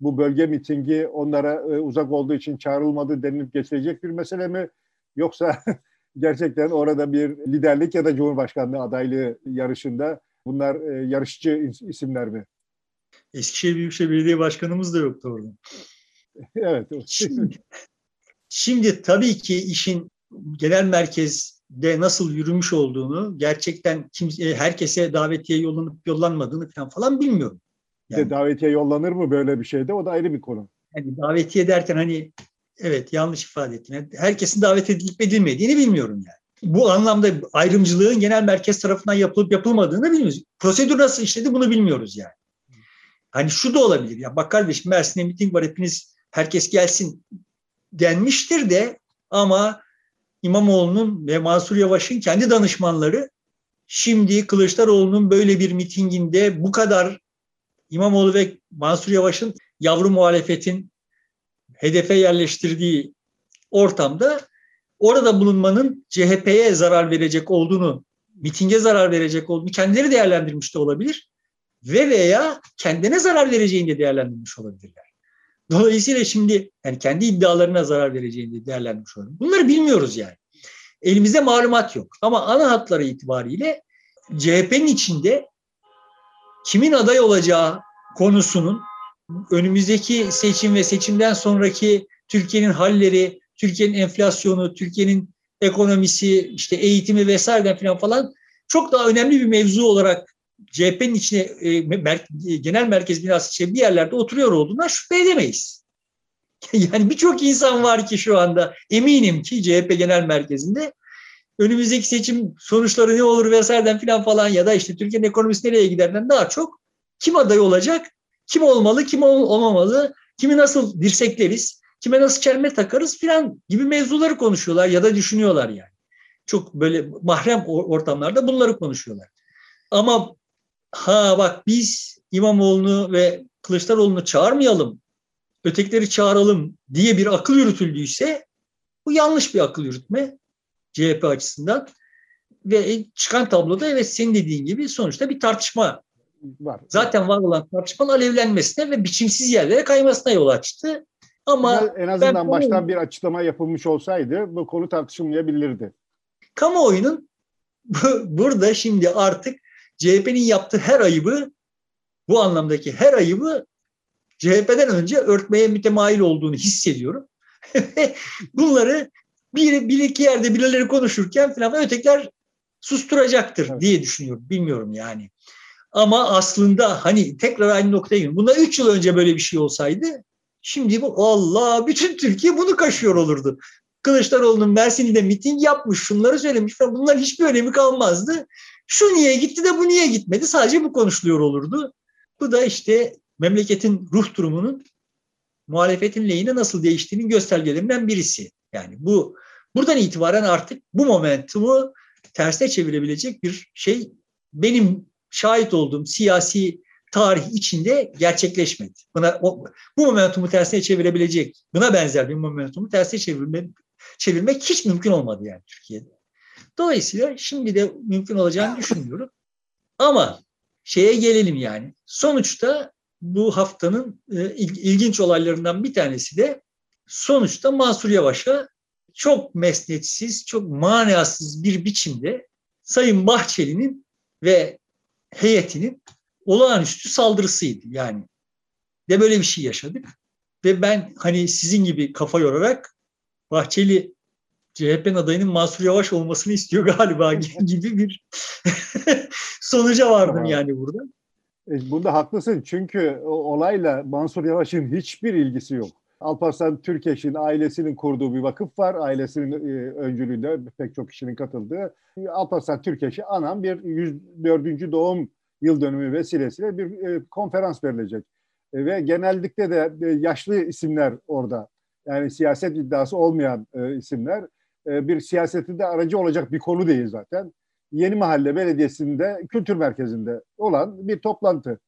Bu bölge mitingi onlara uzak olduğu için çağrılmadı denilip geçilecek bir mesele mi? Yoksa gerçekten orada bir liderlik ya da cumhurbaşkanlığı adaylığı yarışında Bunlar e, yarışçı isimler mi? Eskişehir Büyükşehir Belediye Başkanımız da yoktu orada. evet. Şimdi, şimdi tabii ki işin genel merkezde nasıl yürümüş olduğunu gerçekten kimse, herkese davetiye yollanıp yollanmadığını falan falan bilmiyorum. Yani, de davetiye yollanır mı böyle bir şeyde? O da ayrı bir konu. Yani davetiye derken hani evet yanlış ifade ettim. herkesin davet edilip edilmediğini bilmiyorum yani bu anlamda ayrımcılığın genel merkez tarafından yapılıp yapılmadığını bilmiyoruz. Prosedür nasıl işledi bunu bilmiyoruz yani. Hani şu da olabilir ya bak kardeşim Mersin'de miting var hepiniz herkes gelsin denmiştir de ama İmamoğlu'nun ve Mansur Yavaş'ın kendi danışmanları şimdi Kılıçdaroğlu'nun böyle bir mitinginde bu kadar İmamoğlu ve Mansur Yavaş'ın yavru muhalefetin hedefe yerleştirdiği ortamda orada bulunmanın CHP'ye zarar verecek olduğunu, mitinge zarar verecek olduğunu kendileri değerlendirmiş de olabilir ve veya kendine zarar vereceğini de değerlendirmiş olabilirler. Dolayısıyla şimdi yani kendi iddialarına zarar vereceğini de değerlendirmiş olabilir. Bunları bilmiyoruz yani. Elimizde malumat yok. Ama ana hatları itibariyle CHP'nin içinde kimin aday olacağı konusunun önümüzdeki seçim ve seçimden sonraki Türkiye'nin halleri, Türkiye'nin enflasyonu, Türkiye'nin ekonomisi, işte eğitimi vesaireden falan falan çok daha önemli bir mevzu olarak CHP'nin içine e, genel merkez binası içinde bir yerlerde oturuyor olduğundan şüphe edemeyiz. yani birçok insan var ki şu anda eminim ki CHP genel merkezinde önümüzdeki seçim sonuçları ne olur vesaireden falan falan ya da işte Türkiye'nin ekonomisi nereye giderden daha çok kim aday olacak, kim olmalı, kim olmamalı, kimi nasıl dirsekleriz, kime nasıl çelme takarız filan gibi mevzuları konuşuyorlar ya da düşünüyorlar yani. Çok böyle mahrem ortamlarda bunları konuşuyorlar. Ama ha bak biz İmamoğlu'nu ve Kılıçdaroğlu'nu çağırmayalım, ötekileri çağıralım diye bir akıl yürütüldüyse bu yanlış bir akıl yürütme CHP açısından. Ve çıkan tabloda evet senin dediğin gibi sonuçta bir tartışma var. Zaten var olan tartışmanın alevlenmesine ve biçimsiz yerlere kaymasına yol açtı. Ama en azından ben, baştan bir açıklama yapılmış olsaydı bu konu tartışılmayabilirdi. Kamuoyunun burada şimdi artık CHP'nin yaptığı her ayıbı bu anlamdaki her ayıbı CHP'den önce örtmeye mütemayil olduğunu hissediyorum. Bunları bir, bir iki yerde birileri konuşurken falan ötekiler susturacaktır evet. diye düşünüyorum. Bilmiyorum yani. Ama aslında hani tekrar aynı noktaya geliyorum. Bundan üç yıl önce böyle bir şey olsaydı şimdi bu Allah bütün Türkiye bunu kaşıyor olurdu. Kılıçdaroğlu'nun Mersin'de miting yapmış, şunları söylemiş falan. Bunların hiçbir önemi kalmazdı. Şu niye gitti de bu niye gitmedi? Sadece bu konuşuluyor olurdu. Bu da işte memleketin ruh durumunun muhalefetin lehine nasıl değiştiğinin göstergelerinden birisi. Yani bu buradan itibaren artık bu momentumu tersine çevirebilecek bir şey benim şahit olduğum siyasi tarih içinde gerçekleşmedi. Buna, o, bu momentumu tersine çevirebilecek, buna benzer bir momentumu tersine çevirme, çevirmek hiç mümkün olmadı yani Türkiye'de. Dolayısıyla şimdi de mümkün olacağını düşünmüyorum. Ama şeye gelelim yani. Sonuçta bu haftanın e, ilginç olaylarından bir tanesi de sonuçta Mansur Yavaş'a çok mesnetsiz, çok manasız bir biçimde Sayın Bahçeli'nin ve heyetinin olağanüstü saldırısıydı. Yani de böyle bir şey yaşadık. Ve ben hani sizin gibi kafa yorarak Bahçeli CHP'nin adayının Mansur Yavaş olmasını istiyor galiba gibi bir sonuca vardım yani burada. E, bunda haklısın çünkü olayla Mansur Yavaş'ın hiçbir ilgisi yok. Alparslan Türkeş'in ailesinin kurduğu bir vakıf var. Ailesinin e, öncülüğünde pek çok kişinin katıldığı. Alparslan Türkeş'i anan bir 104. doğum yıl dönümü vesilesiyle bir e, konferans verilecek. E, ve genellikle de e, yaşlı isimler orada. Yani siyaset iddiası olmayan isimler. E, bir siyasette de aracı olacak bir konu değil zaten. Yeni Mahalle Belediyesi'nde kültür merkezinde olan bir toplantı.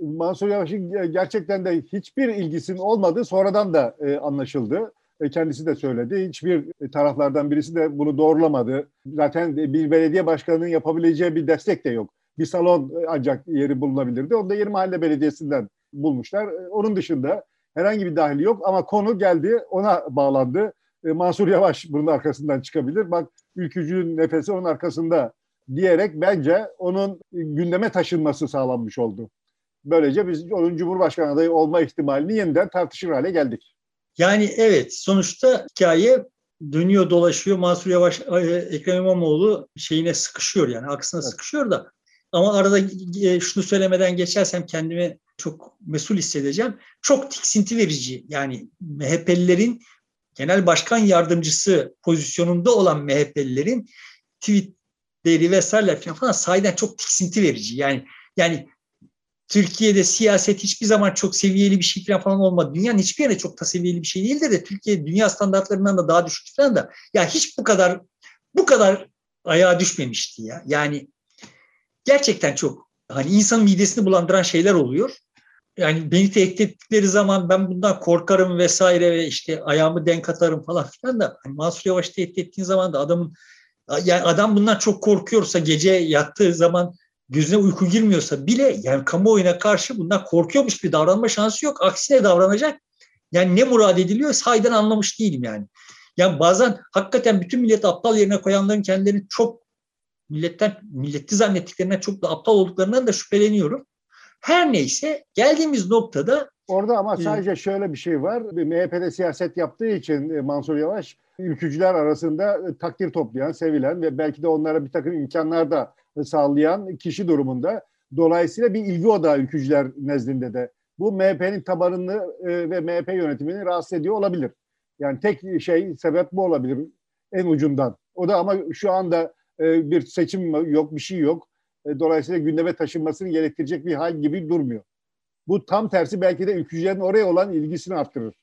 Mansur Yavaş'ın gerçekten de hiçbir ilgisinin olmadığı sonradan da e, anlaşıldı. E, kendisi de söyledi. Hiçbir taraflardan birisi de bunu doğrulamadı. Zaten bir belediye başkanının yapabileceği bir destek de yok. Bir salon ancak yeri bulunabilirdi. Onu da Yeni Mahalle Belediyesi'nden bulmuşlar. E, onun dışında herhangi bir dahili yok ama konu geldi ona bağlandı. E, Mansur Yavaş bunun arkasından çıkabilir. Bak ülkücünün nefesi onun arkasında diyerek bence onun gündeme taşınması sağlanmış oldu. Böylece biz onun Cumhurbaşkanı adayı olma ihtimalini yeniden tartışır hale geldik. Yani evet sonuçta hikaye dönüyor dolaşıyor. Mansur Yavaş, e, Ekrem İmamoğlu şeyine sıkışıyor yani aksına evet. sıkışıyor da. Ama arada e, şunu söylemeden geçersem kendimi çok mesul hissedeceğim. Çok tiksinti verici yani MHP'lilerin genel başkan yardımcısı pozisyonunda olan MHP'lilerin tweetleri vesaire falan sahiden çok tiksinti verici. Yani yani Türkiye'de siyaset hiçbir zaman çok seviyeli bir şey falan olmadı. Dünyanın hiçbir yerine çok da seviyeli bir şey değildir de Türkiye dünya standartlarından da daha düşük falan da ya hiç bu kadar bu kadar ayağa düşmemişti ya. Yani gerçekten çok hani insanın midesini bulandıran şeyler oluyor. Yani beni tehdit ettikleri zaman ben bundan korkarım vesaire ve işte ayağımı denk atarım falan filan da hani Mansur Yavaş tehdit ettiğin zaman da adamın yani adam bundan çok korkuyorsa gece yattığı zaman gözüne uyku girmiyorsa bile yani kamuoyuna karşı bundan korkuyormuş bir davranma şansı yok. Aksine davranacak. Yani ne murad ediliyor sayeden anlamış değilim yani. Yani bazen hakikaten bütün millet aptal yerine koyanların kendilerini çok milletten milleti zannettiklerinden çok da aptal olduklarından da şüpheleniyorum. Her neyse geldiğimiz noktada Orada ama sadece şöyle bir şey var. MHP'de siyaset yaptığı için e, Mansur Yavaş ülkücüler arasında e, takdir toplayan, sevilen ve belki de onlara bir takım imkanlar da sağlayan kişi durumunda. Dolayısıyla bir ilgi odağı ülkücüler nezdinde de. Bu MHP'nin tabanını e, ve MHP yönetimini rahatsız ediyor olabilir. Yani tek şey, sebep bu olabilir en ucundan. O da ama şu anda e, bir seçim yok, bir şey yok. E, dolayısıyla gündeme taşınmasını gerektirecek bir hal gibi durmuyor. Bu tam tersi belki de ülkücülerin oraya olan ilgisini arttırır.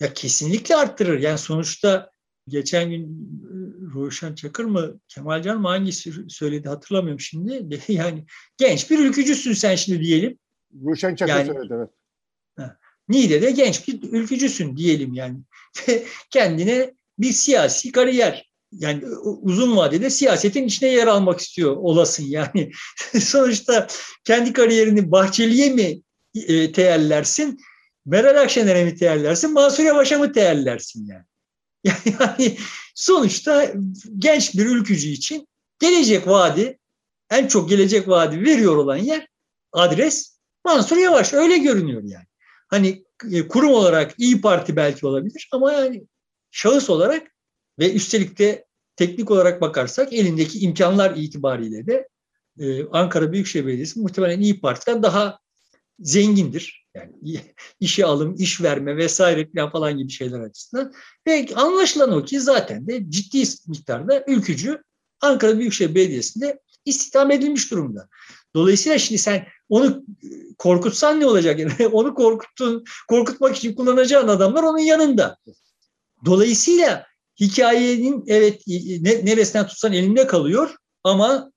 Ya kesinlikle arttırır. Yani sonuçta geçen gün e, Ruşen Çakır mı Kemal Can mı hangisi söyledi hatırlamıyorum şimdi. Yani genç bir ülkücüsün sen şimdi diyelim. Ruşen Çakır yani, söyledi evet. Niğde'de genç bir ülkücüsün diyelim yani. Kendine bir siyasi kariyer yani uzun vadede siyasetin içine yer almak istiyor olasın yani. Sonuçta kendi kariyerini Bahçeli'ye mi e, teellersin, Meral Akşener'e mi teellersin, Mansur Yavaş'a mı teellersin yani. Yani sonuçta genç bir ülkücü için gelecek vaadi, en çok gelecek vaadi veriyor olan yer adres Mansur Yavaş öyle görünüyor yani. hani e, kurum olarak İyi Parti belki olabilir ama yani şahıs olarak ve üstelik de teknik olarak bakarsak elindeki imkanlar itibariyle de e, Ankara Büyükşehir Belediyesi muhtemelen İyi Parti'den daha zengindir. Yani işe alım, iş verme vesaire falan gibi şeyler açısından. Ve anlaşılan o ki zaten de ciddi miktarda ülkücü Ankara Büyükşehir Belediyesi'nde istihdam edilmiş durumda. Dolayısıyla şimdi sen onu korkutsan ne olacak? Yani onu korkuttun, korkutmak için kullanacağın adamlar onun yanında. Dolayısıyla hikayenin evet neresinden tutsan elinde kalıyor ama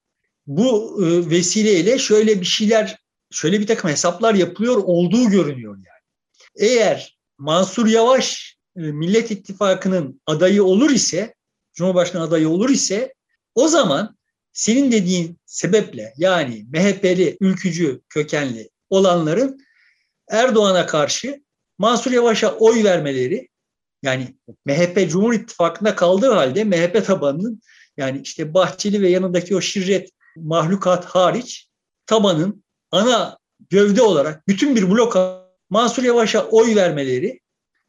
bu e, vesileyle şöyle bir şeyler, şöyle bir takım hesaplar yapılıyor olduğu görünüyor yani. Eğer Mansur Yavaş e, Millet İttifakı'nın adayı olur ise, Cumhurbaşkanı adayı olur ise o zaman senin dediğin sebeple yani MHP'li, ülkücü kökenli olanların Erdoğan'a karşı Mansur Yavaş'a oy vermeleri yani MHP Cumhur İttifakı'nda kaldığı halde MHP tabanının yani işte Bahçeli ve yanındaki o şirret mahlukat hariç tabanın ana gövde olarak bütün bir blok Mansur Yavaş'a oy vermeleri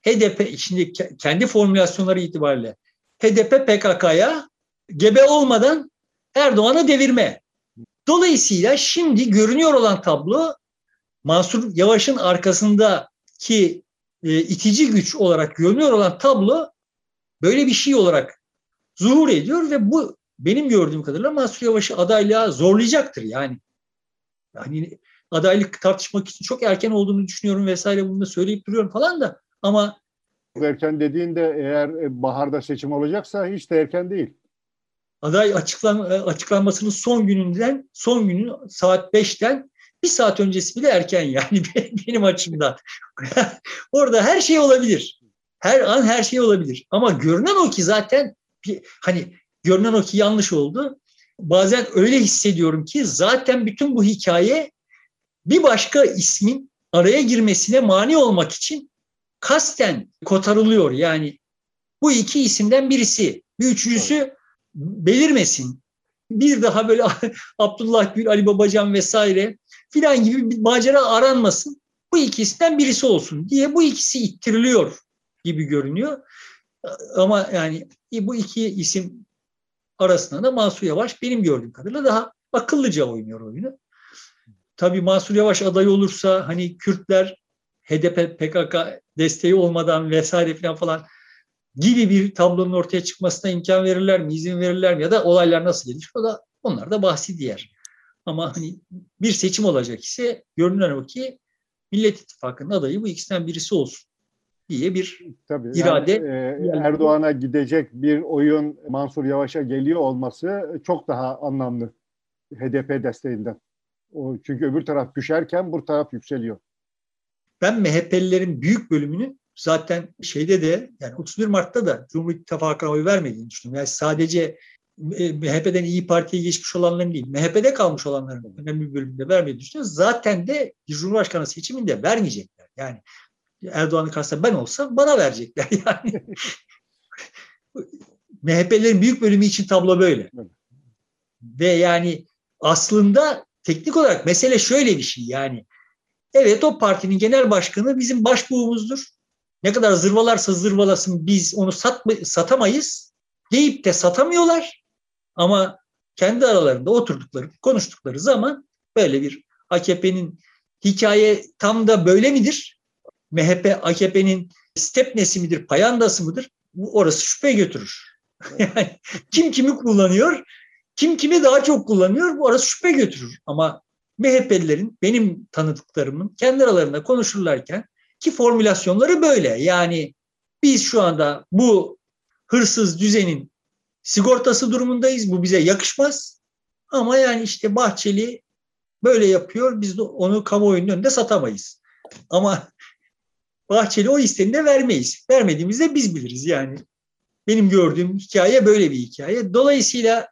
HDP şimdi kendi formülasyonları itibariyle HDP PKK'ya gebe olmadan Erdoğan'a devirme. Dolayısıyla şimdi görünüyor olan tablo Mansur Yavaş'ın arkasındaki e, itici güç olarak görünüyor olan tablo böyle bir şey olarak zuhur ediyor ve bu benim gördüğüm kadarıyla Mansur Yavaş'ı adaylığa zorlayacaktır yani. Yani adaylık tartışmak için çok erken olduğunu düşünüyorum vesaire bunu da söyleyip duruyorum falan da ama erken dediğinde eğer e, baharda seçim olacaksa hiç de erken değil. Aday açıklan, e, açıklanmasının son gününden son günü saat 5'ten bir saat öncesi bile erken yani benim açımdan. Orada her şey olabilir. Her an her şey olabilir. Ama görünen o ki zaten hani görünen o ki yanlış oldu. Bazen öyle hissediyorum ki zaten bütün bu hikaye bir başka ismin araya girmesine mani olmak için kasten kotarılıyor. Yani bu iki isimden birisi. Bir üçüncüsü belirmesin. Bir daha böyle Abdullah Gül, Ali Babacan vesaire filan gibi bir macera aranmasın. Bu ikisinden birisi olsun diye bu ikisi ittiriliyor gibi görünüyor. Ama yani bu iki isim arasında da Mansur Yavaş benim gördüğüm kadarıyla daha akıllıca oynuyor oyunu. Tabii Mansur Yavaş aday olursa hani Kürtler HDP PKK desteği olmadan vesaire falan falan gibi bir tablonun ortaya çıkmasına imkan verirler mi, izin verirler mi ya da olaylar nasıl gelişir o da onlar da bahsi diğer. Ama hani bir seçim olacak ise görünen o ki Millet İttifakı'nın adayı bu ikisinden birisi olsun diye bir Tabii, irade. Yani, e, Erdoğan'a gidecek bir oyun Mansur Yavaş'a geliyor olması çok daha anlamlı HDP desteğinden. O, çünkü öbür taraf düşerken bu taraf yükseliyor. Ben MHP'lilerin büyük bölümünü zaten şeyde de yani 31 Mart'ta da Cumhur İttifakı'na oy vermediğini düşünüyorum. Yani sadece MHP'den İyi Parti'ye geçmiş olanların değil, MHP'de kalmış olanların önemli bir bölümünde vermeyi düşünüyoruz. Zaten de Cumhurbaşkanı seçiminde vermeyecekler. Yani Erdoğan'ı kasteden ben olsam bana verecekler yani. MHP'lerin büyük bölümü için tablo böyle. Ve yani aslında teknik olarak mesele şöyle bir şey yani. Evet o partinin genel başkanı bizim başbuğumuzdur. Ne kadar zırvalarsa zırvalasın biz onu satma, satamayız deyip de satamıyorlar. Ama kendi aralarında oturdukları, konuştukları zaman böyle bir AKP'nin hikaye tam da böyle midir? MHP AKP'nin stepnesi midir, payandası mıdır? Bu orası şüphe götürür. yani kim kimi kullanıyor, kim kimi daha çok kullanıyor bu orası şüphe götürür. Ama MHP'lilerin benim tanıdıklarımın kendi aralarında konuşurlarken ki formülasyonları böyle. Yani biz şu anda bu hırsız düzenin sigortası durumundayız. Bu bize yakışmaz. Ama yani işte Bahçeli böyle yapıyor. Biz de onu kamuoyunun önünde satamayız. Ama Bahçeli o isteğini de vermeyiz. Vermediğimizde biz biliriz yani. Benim gördüğüm hikaye böyle bir hikaye. Dolayısıyla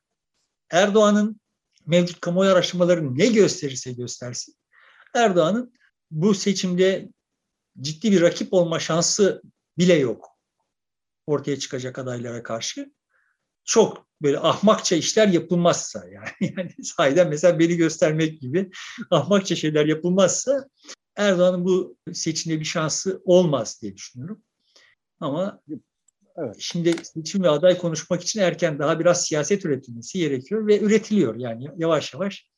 Erdoğan'ın mevcut kamuoyu araştırmaları ne gösterirse göstersin. Erdoğan'ın bu seçimde ciddi bir rakip olma şansı bile yok ortaya çıkacak adaylara karşı. Çok böyle ahmakça işler yapılmazsa yani, yani sahiden mesela beni göstermek gibi ahmakça şeyler yapılmazsa Erdoğan'ın bu seçimde bir şansı olmaz diye düşünüyorum. Ama evet. şimdi seçim ve aday konuşmak için erken daha biraz siyaset üretilmesi gerekiyor ve üretiliyor yani yavaş yavaş.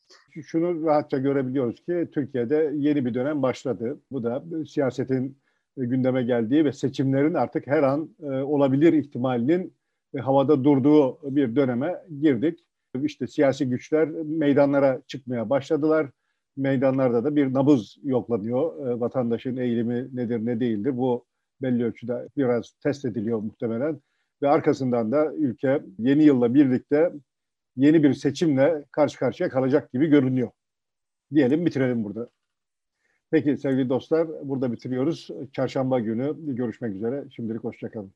Şunu rahatça görebiliyoruz ki Türkiye'de yeni bir dönem başladı. Bu da siyasetin gündeme geldiği ve seçimlerin artık her an e, olabilir ihtimalinin havada durduğu bir döneme girdik. İşte siyasi güçler meydanlara çıkmaya başladılar. Meydanlarda da bir nabız yoklanıyor. E, vatandaşın eğilimi nedir ne değildir bu belli ölçüde biraz test ediliyor muhtemelen. Ve arkasından da ülke yeni yılla birlikte yeni bir seçimle karşı karşıya kalacak gibi görünüyor. Diyelim bitirelim burada. Peki sevgili dostlar burada bitiriyoruz. Çarşamba günü görüşmek üzere. Şimdilik hoşçakalın.